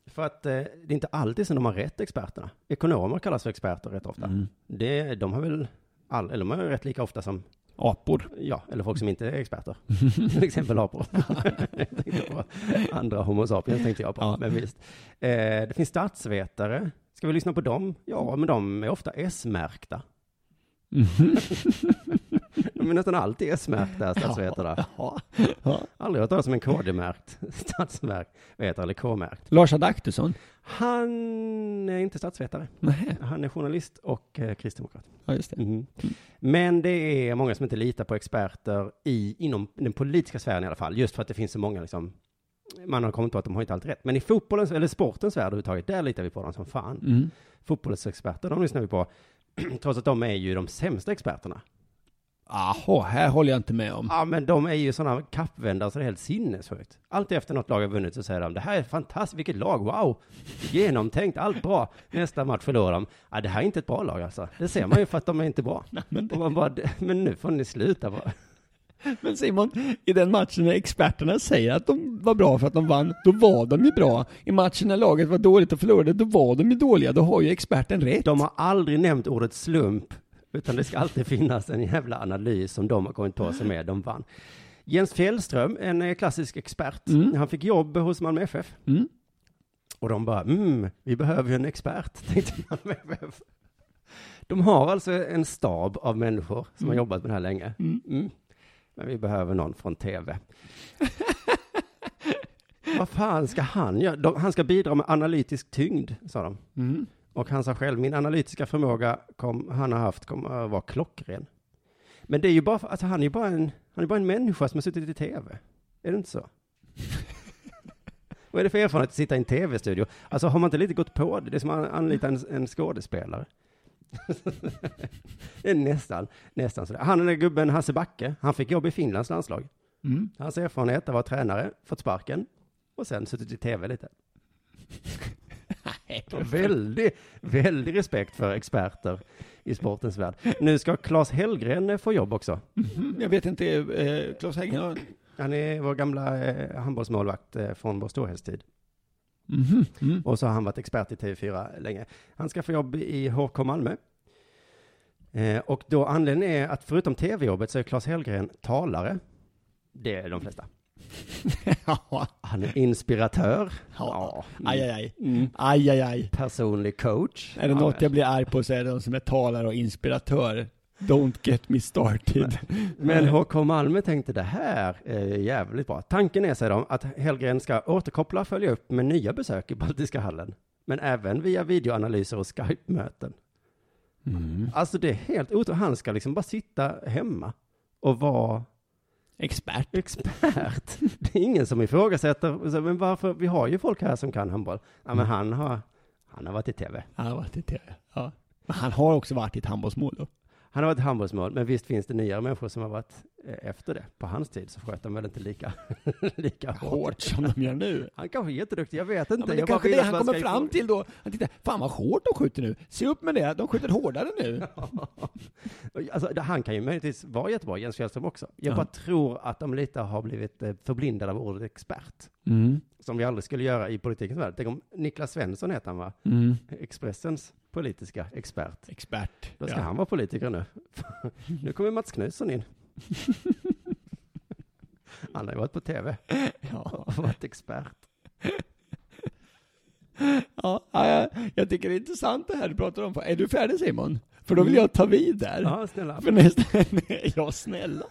För att eh, det är inte alltid som de har rätt, experterna. Ekonomer kallas för experter rätt ofta. Mm. Det, de har väl, all, eller de är rätt lika ofta som, Apor. ja, eller folk som inte är experter. Till exempel apor. andra homo sapiens tänkte jag på, Ja. men visst. Eh, det finns statsvetare. Ska vi lyssna på dem? Ja, men de är ofta S-märkta. är nästan alltid S-märkta, statsvetarna. Ja. ja. Aldrig hört talas om en KD-märkt statsvetare eller K-märkt. Lars Adaktusson? Han är inte statsvetare. Nej. Han är journalist och eh, kristdemokrat. Ja, just det. Mhm. Men det är många som inte litar på experter i, inom den politiska sfären i alla fall, just för att det finns så många liksom, man har kommit på att de har inte alltid rätt. Men i fotbollens, eller sportens värld överhuvudtaget, där litar vi på dem som fan. Mm. Fotbollens experter, de lyssnar vi på, trots att de är ju de sämsta experterna. Jaha, här håller jag inte med om. Ja, men de är ju sådana kappvändare så det är helt sinnessjukt. Alltid efter något lag har vunnit så säger de, det här är fantastiskt, vilket lag, wow! Genomtänkt, allt bra. Nästa match förlorar de. Ja, det här är inte ett bra lag alltså. Det ser man ju för att de är inte bra. men, Och man bara, men nu får ni sluta bara. Men Simon, i den matchen när experterna säger att de var bra för att de vann, då var de ju bra. I matchen när laget var dåligt och förlorade, då var de ju dåliga. Då har ju experten rätt. De har aldrig nämnt ordet slump, utan det ska alltid finnas en jävla analys som de har kommit på som är de vann. Jens Fjällström, en eh, klassisk expert, Mm. han fick jobb hos Malmö FF. Mm. Och de bara, mm, vi behöver ju en expert, tänkte Malmö FF. De har alltså en stab av människor som har Mm. jobbat med det här länge. Mm. Mm. Men vi behöver någon från tv. Vad fan ska han göra? De, han ska bidra med analytisk tyngd, sa de. Och han sa själv, min analytiska förmåga kom, han har haft kommer att vara klockren. Men det är ju bara, för- alltså han är ju bara en, han är bara en människa som har suttit i tv. Är det inte så? Vad är det för erfarenhet att sitta i en tv-studio? Alltså har man inte lite gått på det? Det är som att anlita en, en skådespelare. det är nästan, nästan sådär. Han den där gubben Hasse Backe, han fick jobb i Finlands landslag. Mm. Hans erfarenhet vara tränare, fått sparken och sen suttit i tv lite. Och väldigt, väldigt respekt för experter i sportens värld. Nu ska Claes Hellgren eh, få jobb också. Mhm. Jag vet inte, eh, Claes har... Han är vår gamla eh, handbollsmålvakt eh, från vår storhetstid. Mhm. Mm. Och så har han varit expert i TV4 länge. Han ska få jobb i HK Malmö. Eh, och då anledningen är att förutom tv-jobbet så är Claes Hellgren talare. Det är de flesta. Ja. Han är inspiratör. Ja. Aj, aj, aj. Mm. Aj, aj, aj. Personlig coach. Är det Ja, något jag blir arg på så är det de som är talare och inspiratör. Don't get me started. Men HK Malmö tänkte det här är jävligt bra. Tanken är, säger de, att Hellgren ska återkoppla och följa upp med nya besök i Baltiska hallen. Men även via videoanalyser och Skype-möten. Mm. Alltså det är helt otroligt. Han ska liksom bara sitta hemma och vara Expert. expert. Det är ingen som ifrågasätter, men varför, vi har ju folk här som kan handboll. Ja, men han har, Han har varit i tv. Han har varit i tv, ja. Men han har också varit i ett handbollsmål då. Han har varit i handbollsmål, men visst finns det nyare människor som har varit efter det. På hans tid så sköt de väl inte lika, lika Hårt som de gör nu. Han kanske är jätteduktig, jag vet inte. Ja, det jag kanske det han kommer fram till då. Han tittar, fan vad hårt de skjuter nu. Se upp med det, de skjuter hårdare nu. Alltså, han kan ju möjligtvis vara jättebra, Jens Fjällström också. Jag Ja. bara tror att de lite har blivit eh, förblindade av ordet expert. Mm. Som vi aldrig skulle göra i politikens värld. Tänk om Niklas Svensson heter han va? Mm. Expressens politiska expert. Expert. Då ska ja. han vara politiker nu. nu kommer Mats Knutsson in. Han har ju varit på tv Ja. och varit expert. Ja, ja, jag tycker det är intressant det här du pratar om. Är du färdig Simon? För då vill jag ta vid där. Ja, snälla. För nästa, nej, ja snälla.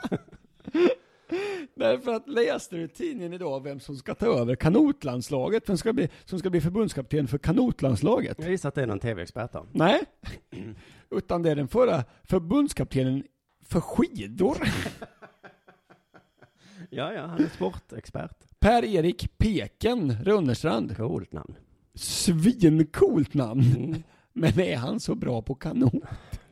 Därför att läste du tidningen idag vem som ska ta över kanotlandslaget? Vem ska bli, som ska bli förbundskapten för kanotlandslaget? Jag gissar att det är någon tv-expert då. Nej, utan det är den förra förbundskaptenen för skidor. Ja, ja, han är sportexpert. Per-Erik Peken Rönnerstrand. Coolt namn. Svincoolt namn. Mm. Men är han så bra på kanot?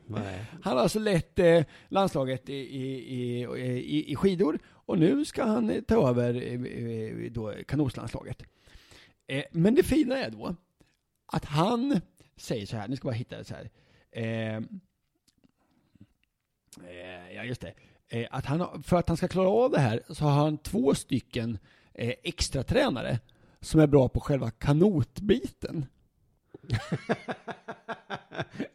Nej. Han har alltså lett eh, landslaget i, i, i, i, skidor och nu ska han eh, ta över eh, eh, då, kanotlandslaget. Eh, men det fina är då att han säger så här, nu ska jag bara hitta det så här. Eh, ja, just det. Eh, att han, för att han ska klara av det här så har han två stycken eh, extra tränare som är bra på själva kanotbiten.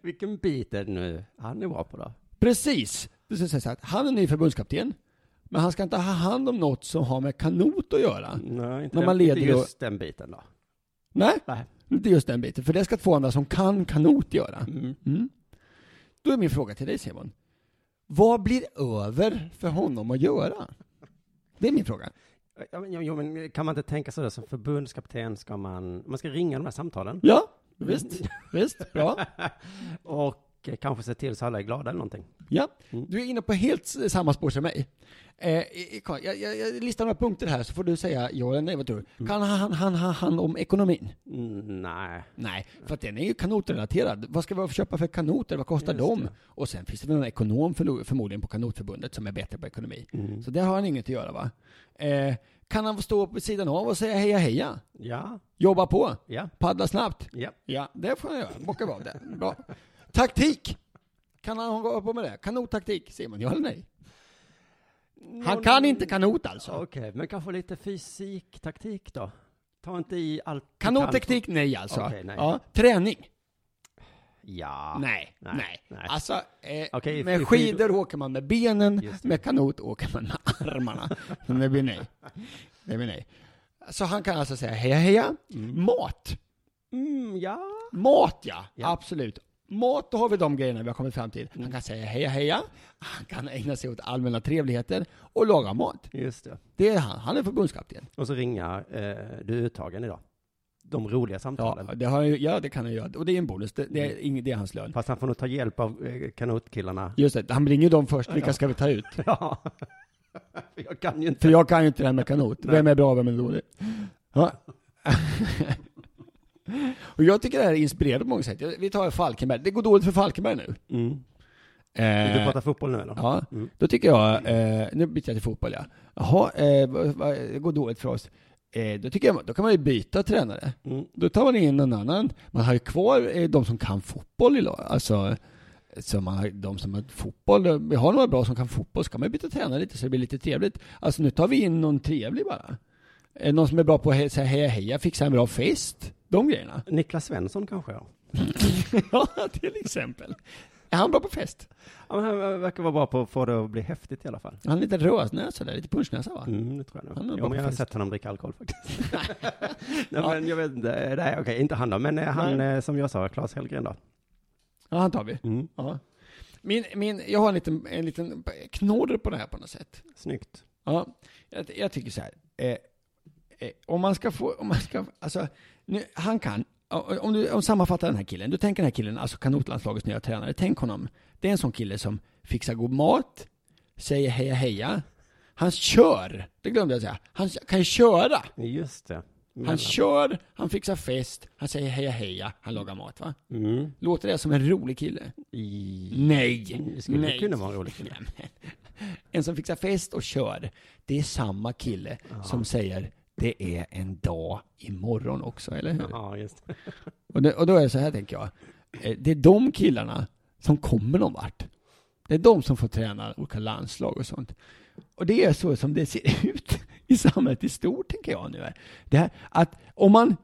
Vilken bit är det nu han är bra på då? Precis. Det så här, att han är ny förbundskapten, men han ska inte ha hand om något som har med kanot att göra. Nej, inte, När den, man leder inte då- just den biten då. Nej, Nej. inte just den biten. För det ska två andra som kan kanot göra. Mm. Mm. Då är min fråga till dig Simon. Vad blir över för honom att göra? Det är min fråga. Ja, men, jo, jo, men kan man inte tänka så där, som förbundskapten ska man, man ska ringa de här samtalen. Ja, visst. visst, bra. Och eh, kanske se till så alla är glada eller någonting. Ja, Mm. du är inne på helt samma spår som mig. Eh, jag, jag, jag listar några punkter här så får du säga ja eller nej, vad tror du? Kan han, han ha hand om ekonomin? Mm, nej. Nej, för att den är ju kanotrelaterad. Vad ska vi köpa för kanoter? Vad kostar Just de? det. Och sen finns det väl någon ekonom förmodligen på kanotförbundet som är bättre på ekonomi. Mm. Så där har han inget att göra va? Eh, kan han stå på sidan av och säga heja heja? Ja, Jobba på? ja, Paddla snabbt? ja. Ja, det får han göra. Bocka av det. Bra. Taktik? Kan han gå på med det? Kanottaktik? Simon, ja eller nej? Han kan inte kanot alltså. Okej, men kanske lite fysiktaktik då? Ta inte i allt du Kanotteknik, kan. nej alltså. Okej, nej. Ja, träning? Ja. Nej, Nej, nej. Alltså, eh, Okej, med i skidor skidor- åker man med benen, Just det. med kanot åker man med armarna. Men det blir nej. Det blir nej. Så han kan alltså säga heja heja. Mat. Mm, ja. Mat ja, Ja. absolut. Mat, då har vi de grejerna vi har kommit fram till. Han kan säga heja heja, han kan ägna sig åt allmänna trevligheter och laga mat. Just det. Det är han, han är förbundskapten. Och så ringa, eh, du uttagen idag. De roliga samtalen. Ja det, har, ju- ja, det kan han göra. Och det är en bonus, det, det, är, ing, det är hans lön. Fast han får nog ta hjälp av eh, kanotkillarna. Just det, han ringer dem först, vilka ska vi ta ut? Ja. Jag kan ju inte. För jag kan ju inte det här med kanot. Vem är bra, vem är dålig? Ja. och jag tycker det här är inspirerande på många sätt. Vi tar Falkenberg. Det går dåligt för Falkenberg nu. Mm. Eh, du prata fotboll nu eller? Ja, Mm. då tycker jag, eh, nu byter jag till fotboll ja. Jaha, eh, det går dåligt för oss. Eh, då tycker jag, då kan man ju byta tränare. Mm. Då tar man in någon annan. Man har ju kvar eh, de som kan fotboll i lag. Alltså, så man har, de som har fotboll, vi har några bra som kan fotboll, så kan man byta tränare lite så det blir lite trevligt. Alltså nu tar vi in någon trevlig bara. Eh, någon som är bra på att he- säga heja heja, fixa en bra fest. De grejerna. Niklas Svensson kanske ja. ja, till exempel. Är han bra på fest? ja men han verkar vara bra på att få det att bli häftigt i alla fall. Han har lite rödnäsa där, lite punschnäsa va? Mm, det tror jag Han är nog. Ja, men jag har sett honom dricka alkohol faktiskt. Nej, men jag vet inte. Nej, okej, inte han då. Men eh, han Nej. eh, som jag sa, Claes Hellgren då. Ja, han tar vi. Mm. Ja. Min, min, jag har en liten, en liten knorr på det här på något sätt. Snyggt. Ja, jag, jag tycker så här. Eh, eh, om man ska få, om man ska, alltså, nu, han kan, om du om sammanfattar den här killen, du tänker den här killen, alltså kanotlandslagets nya tränare, tänk honom. Det är en sån kille som fixar god mat, säger heja heja. Han kör, det glömde jag säga. Han kan köra. Just det. Han Mellan. kör, han fixar fest, han säger heja heja, han lagar mat va? Mm. Låter det som en rolig kille? I... Nej! Det skulle nej. kunna vara en rolig kille. En som fixar fest och kör, det är samma kille som säger det är en dag imorgon också, eller hur? Ja, just. Och, det, och då är det så här tänker jag. Eh, Det är de killarna som kommer någon vart. Det är de som får träna olika landslag och sånt. Och det är så som det ser ut i samhället i stort, tänker jag nu. Det här, att om man...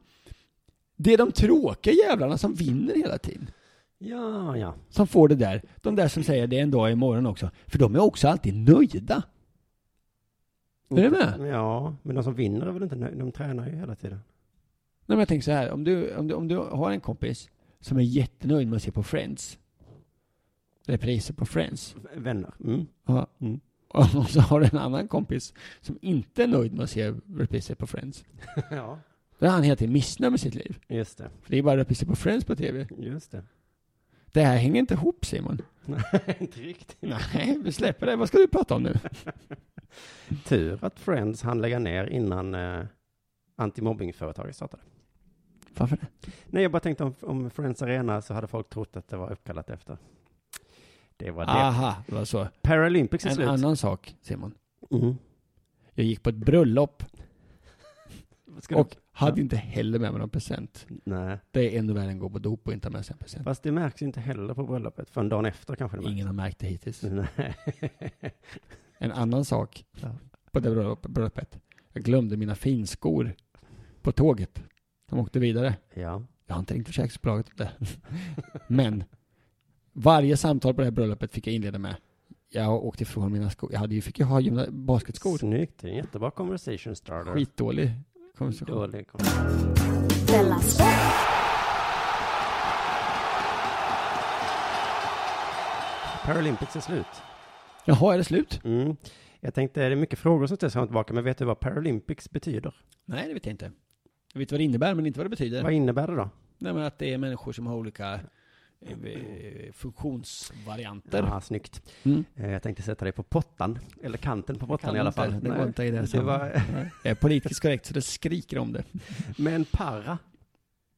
Det är de tråkiga jävlarna som vinner hela tiden. Ja, ja. Som får det där. De där som säger det är en dag imorgon också. För de är också alltid nöjda. Är du med? Ja, men de som vinner är väl inte nöjda? De tränar ju hela tiden. Nej, men jag tänker så här. Om du, om, du, om du har en kompis som är jättenöjd med att se på Friends. Repriser på Friends. Vänner. Mm. Ja. Mm. Och så har du en annan kompis som inte är nöjd med att se repriser på Friends. ja, Då är han helt missnöjd med sitt liv. just det. För det är bara repriser på Friends på TV. Just det. Det här hänger inte ihop Simon. Nej, inte riktigt. Nej, vi släpper det. Vad ska du prata om nu? Tur att Friends hann lägga ner innan eh, antimobbingföretaget startade. Varför det? Nej, jag bara tänkte om, om Friends Arena så hade folk trott att det var uppkallat efter. Det var det. Aha, det var så. Paralympics är En slut. annan sak, Simon. Mm. Jag gick på ett bröllop Ska du- och hade inte heller med mig någon present. Nej, Det är ännu värre än att gå på dop och inte ha med sig en present. fast det märks inte heller på bröllopet. Förrän dagen efter kanske det märks. Ingen har märkt det hittills. Nej. En annan sak Ja. på det bröllop- bröllopet. Jag glömde mina finskor på tåget. De åkte vidare. ja. Jag har inte ringt försäkringsbolaget om det. Men varje samtal på det här bröllopet fick jag inleda med. Jag åkte ifrån mina skor. Jag hade ju, fick ju ha gymna- basketskor. Snyggt. Det är en jättebra conversation starter. Skitdålig konversation. Dålig. Sport. Paralympics är slut. Jaha, är det slut? Mm. Jag tänkte, det är mycket frågor som ställs fram och tillbaka, men vet du vad Paralympics betyder? Nej, det vet jag inte. Jag vet vad det innebär, men inte vad det betyder. Vad innebär det då? Nej, men att det är människor som har olika eh, funktionsvarianter. Ja, snyggt. Mm. Eh, Jag tänkte sätta dig på pottan, eller kanten på pottan i alla fall. Det går inte i det, det det var... Jag är politiskt korrekt så det skriker om det. Men para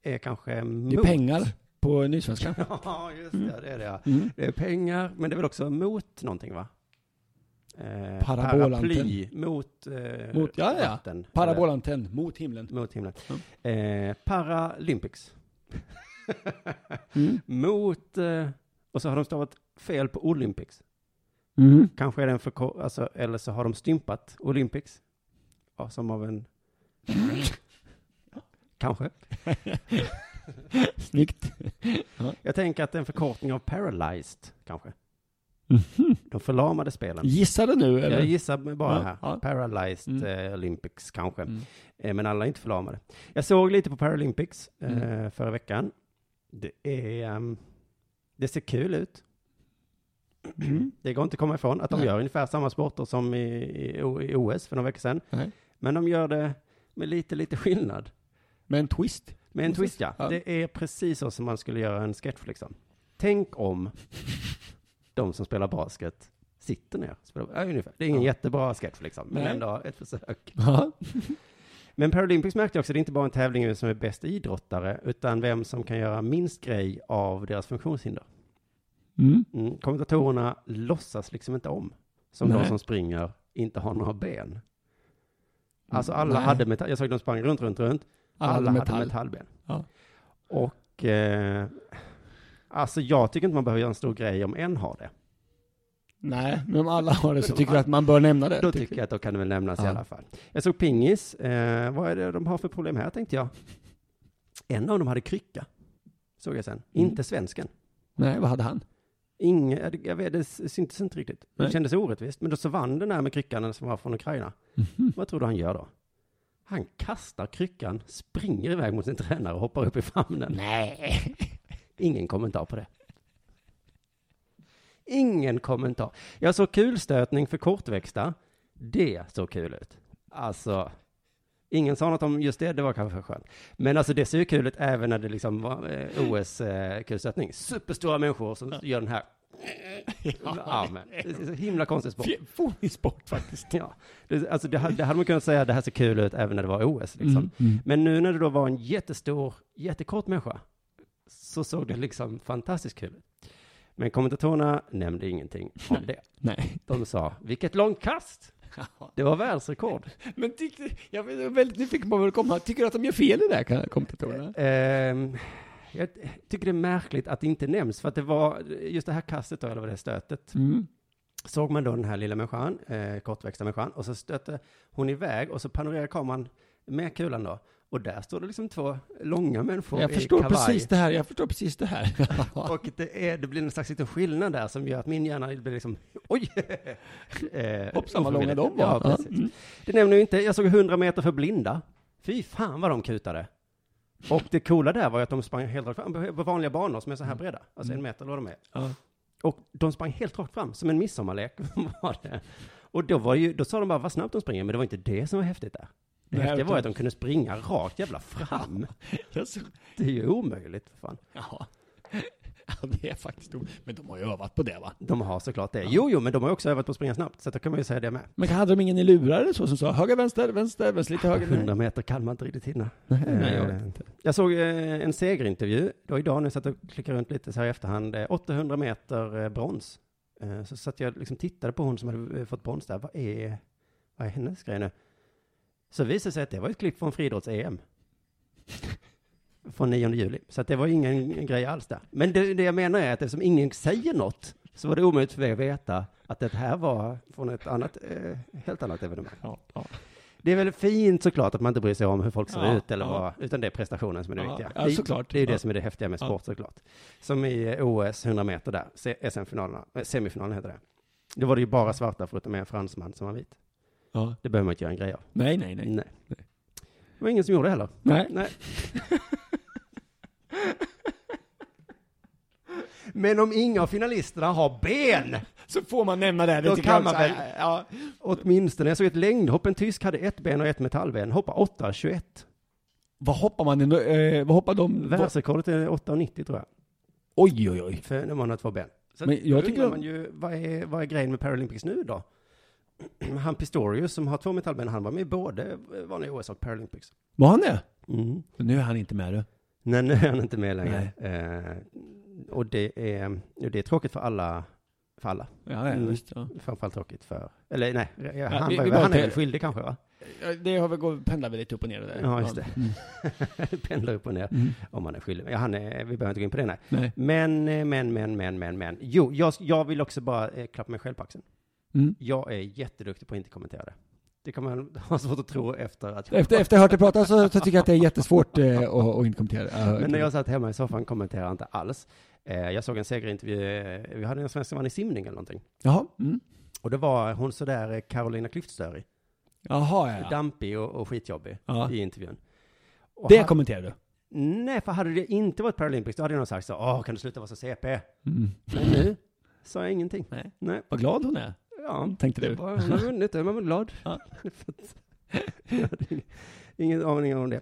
är kanske mot. Det är pengar på Nysvenskan. Ja, just det, det är det ja. Mm. Det är pengar, men det är väl också mot någonting va? Eh. Paraply mot, eh, Mot, ja, ja. vatten. Parabolantenn mot himlen. Mot himlen. Eh, Paralympics. Mm. Mot, eh, och så har de stavat fel på Olympics. Mm. Kanske är den för, alltså, eller så har de stympat Olympics. Ja, som av en... Kanske. Snyggt. Ja. Jag tänker att det är en förkortning av paralyzed, kanske. Mhm. De förlamade spelen. Gissade nu eller? Jag gissar bara Ja, här. ja. Paralyzed Mm. eh, Olympics kanske. Mm. Eh, men alla är inte förlamade. Jag såg lite på Paralympics eh, Mm. förra veckan. Det är... ehm, det ser kul ut. Mm. Det går inte att komma ifrån att de Nej. gör ungefär samma sporter som i, i, i OS för några veckor sedan. Nej. Men de gör det med lite, lite skillnad. Med en twist. Med en twist, ja. Ja. Det är precis så som man skulle göra en sketch, liksom. Tänk om de som spelar basket sitter ner. Spelar, ja, ungefär. Det är ingen Ja. jättebra sketch, liksom, men Nej. ändå ett försök. Ja. Men Paralympics märkte jag också, det är inte bara en tävling i vem som är bäst idrottare, utan vem som kan göra minst grej av deras funktionshinder. Mm. Mm. Kommentatorerna låtsas liksom inte om, som de Nej. som springer inte har några ben. Alltså alla Nej. hade metall, jag såg de sprang runt, runt, runt. Alla Alla, hade hade metall. metallben. Ja. Och, eh, alltså jag tycker inte man behöver göra en stor grej om en har det. Nej, men om alla har det så tycker jag att man bör nämna det. Då tycker jag att då kan det väl nämnas i Ja. alla fall. Jag såg pingis, eh, vad är det de har för problem här tänkte jag. En av dem hade krycka, såg jag sen. Mm. Inte svensken. Nej, vad hade han? Inge, jag vet, det syntes inte riktigt. Det Nej. kändes orättvist. Men då så vann den här med kryckan som var från Ukraina. Mhm. Vad tror du han gör då? Han kastar kryckan, springer iväg mot sin tränare och hoppar upp i famnen. Nej. Ingen kommentar på det. Ingen kommentar. Jag såg kulstötning för kortväxta. Det såg kul ut. Alltså, ingen sa något om just det, det var kanske skönt. Men alltså det ser ju kul ut även när det liksom var eh, OS-kulstötning. Superstora människor som gör den här. Ja, men det är så himla konstig sport. Fånig sport faktiskt. Ja, det, alltså det, det hade man kunnat säga, det här ser kul ut även när det var OS. Liksom. Mm, mm. Men nu när det då var en jättestor, jättekort människa, så såg det liksom fantastiskt kul ut. Men kommentatorerna nämnde ingenting om det. Nej. De sa, vilket långt kast! Det var världsrekord. Men tyckte, jag är väldigt nyfiken på vad det kommer. Tycker du att de gör fel i det här kommentatorerna? Ehm, jag tycker det är märkligt att det inte nämns, för att det var just det här kastet då, eller vad det är, stötet. Mm. Såg man då den här lilla människan, eh, kortväxta människan, och så stötte hon iväg och så panorerar kameran med kulan då. Och där står det liksom två långa människor Jag i förstår kavaj. precis det här, jag förstår precis det här. Och det, är, det blir en slags liten skillnad där som gör att min hjärna blir liksom, oj! eh, Hoppsan, vad långa de var. Ja, Ja, precis. mm. Det nämner ju inte, jag såg 100 meter för blinda. Fy fan vad de kutade. Och det coola där var ju att de sprang helt rakt fram på vanliga banor som är så här breda, alltså en meter eller vad de är. Ja. Och de sprang helt rakt fram, som en midsommarlek var det. Och då, var ju, då sa de bara vad snabbt de springer, men det var inte det som var häftigt där. Det häftiga var utan- att de kunde springa rakt jävla fram. Det är ju omöjligt, för fan. Ja. ja, det är faktiskt o- Men de har ju övat på det va? De har såklart det. Jo, jo, men de har också övat på att springa snabbt, så då kan man ju säga det med. Men hade de ingen i lurar eller så som sa höger, vänster, vänster, vänster, lite höger? 100 meter kan man inte riktigt hinna. Nej, jag Eh, inte. Jag såg eh, en segerintervju, var idag när jag satt och klickade runt lite så här i efterhand, eh, 800 meter eh, brons. Eh, Så satt jag liksom tittade på hon som hade fått brons där, vad är, vad är hennes grej nu? Så visade det sig att det var ett klipp från friidrotts-EM. Från 9 juli. Så att det var ingen grej alls där. Men det, det jag menar är att eftersom ingen säger något, så var det omöjligt för mig att veta att det här var från ett annat, eh, helt annat evenemang. Det är väl fint såklart att man inte bryr sig om hur folk ser Ja, ut eller ja. vad, utan det är prestationen som är det Ja, viktiga. ja, såklart. Det är ju Ja. det som är det häftiga med Ja. sport såklart. Som i eh, OS 100 meter där, SM-finalerna, eh, semifinalen heter det. Då var det ju bara svarta förutom en fransman som var vit. Ja. Det behöver man inte göra en grej av. Nej, nej, nej. Nej. Det var ingen som gjorde det heller. Nej. Nej. Men om inga av finalisterna har ben, Så får man nämna det. det då tycker kan jag man också. väl, Ja. åtminstone, jag såg ett längdhopp, en tysk hade ett ben och ett metallben, hoppa 8,21. Vad hoppar man? ändå, Eh, vad hoppar de? vad- Världsrekordet är 8,90 tror jag. Oj, oj, oj. För när man har två ben. Så Men Men jag jag tycker- undrar man ju, vad är, vad är grejen med Paralympics nu då? Han Pistorius som har två metallben, han var med i både vanliga OS och Paralympics. Var han det? Mm. Nu är han inte med du. Nej, nu är han inte med längre. Eh, och det är, det är tråkigt för alla. För alla. Ja, ja, Mm. visst. Ja. Framförallt tråkigt för, eller nej, han, vi- vi han är väl skyldig kanske va? Ja, Det har väl gått, pendlar väl lite upp och ner där. Ja, just det. Mm. Pendlar upp och ner. Mm. Om han är skyldig. Ja, han är, vi behöver inte gå in på det, nej. Nej. Men, eh, men, men, men, men, men. Jo, jag, jag vill också bara eh, klappa mig själv på axeln. Mm. Jag är jätteduktig på att inte kommentera det. Det kan man ha svårt att tro efter att jag Efter, efter att ha hört dig prata så, så tycker jag att det är jättesvårt eh, att, att inte kommentera. Ja, Men när jag satt hemma i soffan kommenterade jag inte alls. Eh, jag såg en segerintervju, eh, vi hade en svensk som vann i simning eller någonting. Jaha. Mm. Och det var hon sådär eh, Carolina Klüftstörig. Jaha, ja. Dampig och, och skitjobbig Ja. i intervjun. Och Det han- kommenterar du? Nej, för hade det inte varit Paralympics, då hade jag nog sagt så, åh, kan du sluta vara så CP? Mm. Men nu sa jag ingenting. Nej. Nej. Vad glad hon är. Ja, Tänkte det du? var- Hon har vunnit, man väl glad. Ja. Ingen aning om det.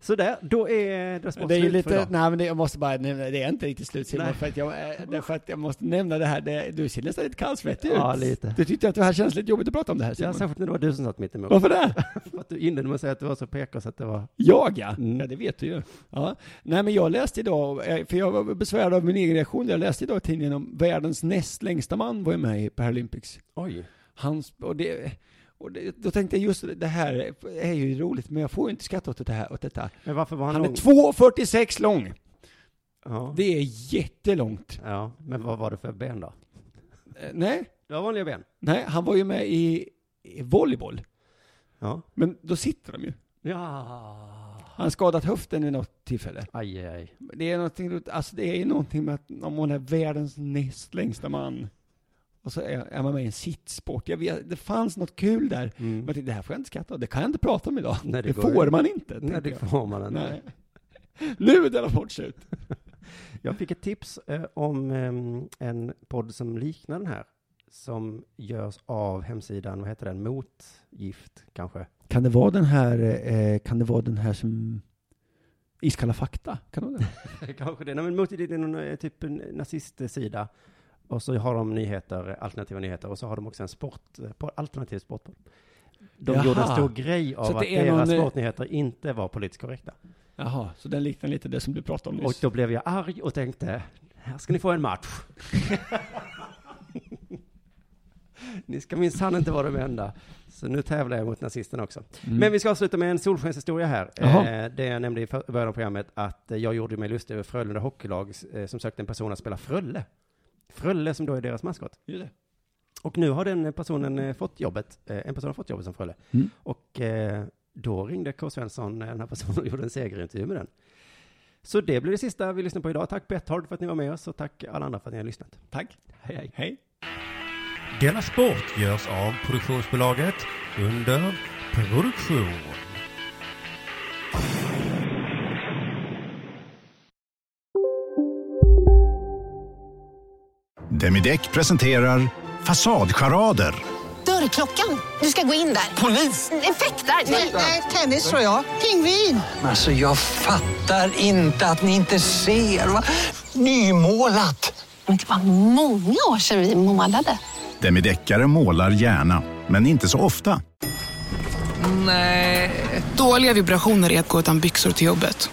Så där, då är det sport Det är ju slut för lite, idag. nej men det, jag måste bara nämna, det är inte riktigt slut Simon, för att jag, eh, därför att jag måste nämna det här, det, du ser nästan lite kallsvettig ut. Ja, lite. Du tyckte att det här känns lite jobbigt att prata om det här Ja, Simon. särskilt när det var du som satt mitt emot. Varför det? För att du inledde med att säga att du var så PK så att det var... Jag ja. Mm. ja, det vet du ju. Ja. Nej men jag läste idag, eh, för jag var besvärad av min egen reaktion, jag läste idag i tidningen om världens näst längsta man var ju med i Paralympics. Oj. Hans, och det, och det, då tänkte jag just det här är ju roligt, men jag får ju inte skratta åt det här, åt detta. Men varför var han, Han lång? är 2,46 lång. Ja. Det är jättelångt. ja, men vad var det för ben då? Eh, Nej, Det var vanliga ben. nej, han var ju med i, i volleyboll. Ja. Men då sitter de ju. Ja. Han skadat höften vid något tillfälle. Aj, aj. Det är någonting, alltså det är ju någonting med att om man är världens näst längsta man och så är, är man med i en sittsport. Jag vet, det fanns något kul där. Men Mm. jag tänkte, det här får jag inte skratta åt. Det kan jag inte prata om idag. Nej, det det får man inte. Nej, det jag. får man inte. Nej. Nu är denna sport slut. Jag fick ett tips eh, om em, en podd som liknar den här. Som görs av hemsidan, vad heter den? Motgift, kanske? Kan det vara den här, eh, kan det vara den här som Iskalla fakta? Kan det vara den? kanske det. Nej, men Motgift är någon eh, typ nazistsida. Och så har de nyheter, alternativa nyheter, och så har de också en sport, eh, alternativ sportpodd. De Jaha. gjorde en stor grej av att deras någon, eh, sportnyheter inte var politiskt korrekta. Jaha, så den liknar lite det som du pratade om Och nyss. då blev jag arg och tänkte, här ska ni få en match. ni ska minsann inte vara de enda. Så nu tävlar jag mot nazisterna också. Mm. Men vi ska avsluta med en solskenshistoria här. Eh, det jag nämnde i början av programmet, att eh, jag gjorde mig lustig över Frölunda Hockeylag eh, som sökte en person att spela Frölle. Frölle som då är deras maskot. Just det. Och nu har den personen eh, fått jobbet, eh, en person har fått jobbet som Frölle. Mm. Och eh, då ringde K. Svensson, den här personen, och gjorde en segerintervju med den. Så det blir det sista vi lyssnar på idag. Tack Betthard för att ni var med oss och tack alla andra för att ni har lyssnat. Tack. Hej hej. Hej. Denna sport görs av produktionsbolaget under produktion. Demideck presenterar Fasadcharader. Dörrklockan. Du ska gå in där. Polis? Effektar? Nej, tennis tror jag. Pingvin. Alltså jag fattar inte att ni inte ser. Va? Nymålat! Men det var många år sedan vi målade. Demideckare målar gärna, men inte så ofta. Nej. Dåliga vibrationer är att gå utan byxor till jobbet.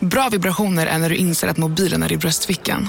Bra vibrationer är när du inser att mobilen är i bröstfickan.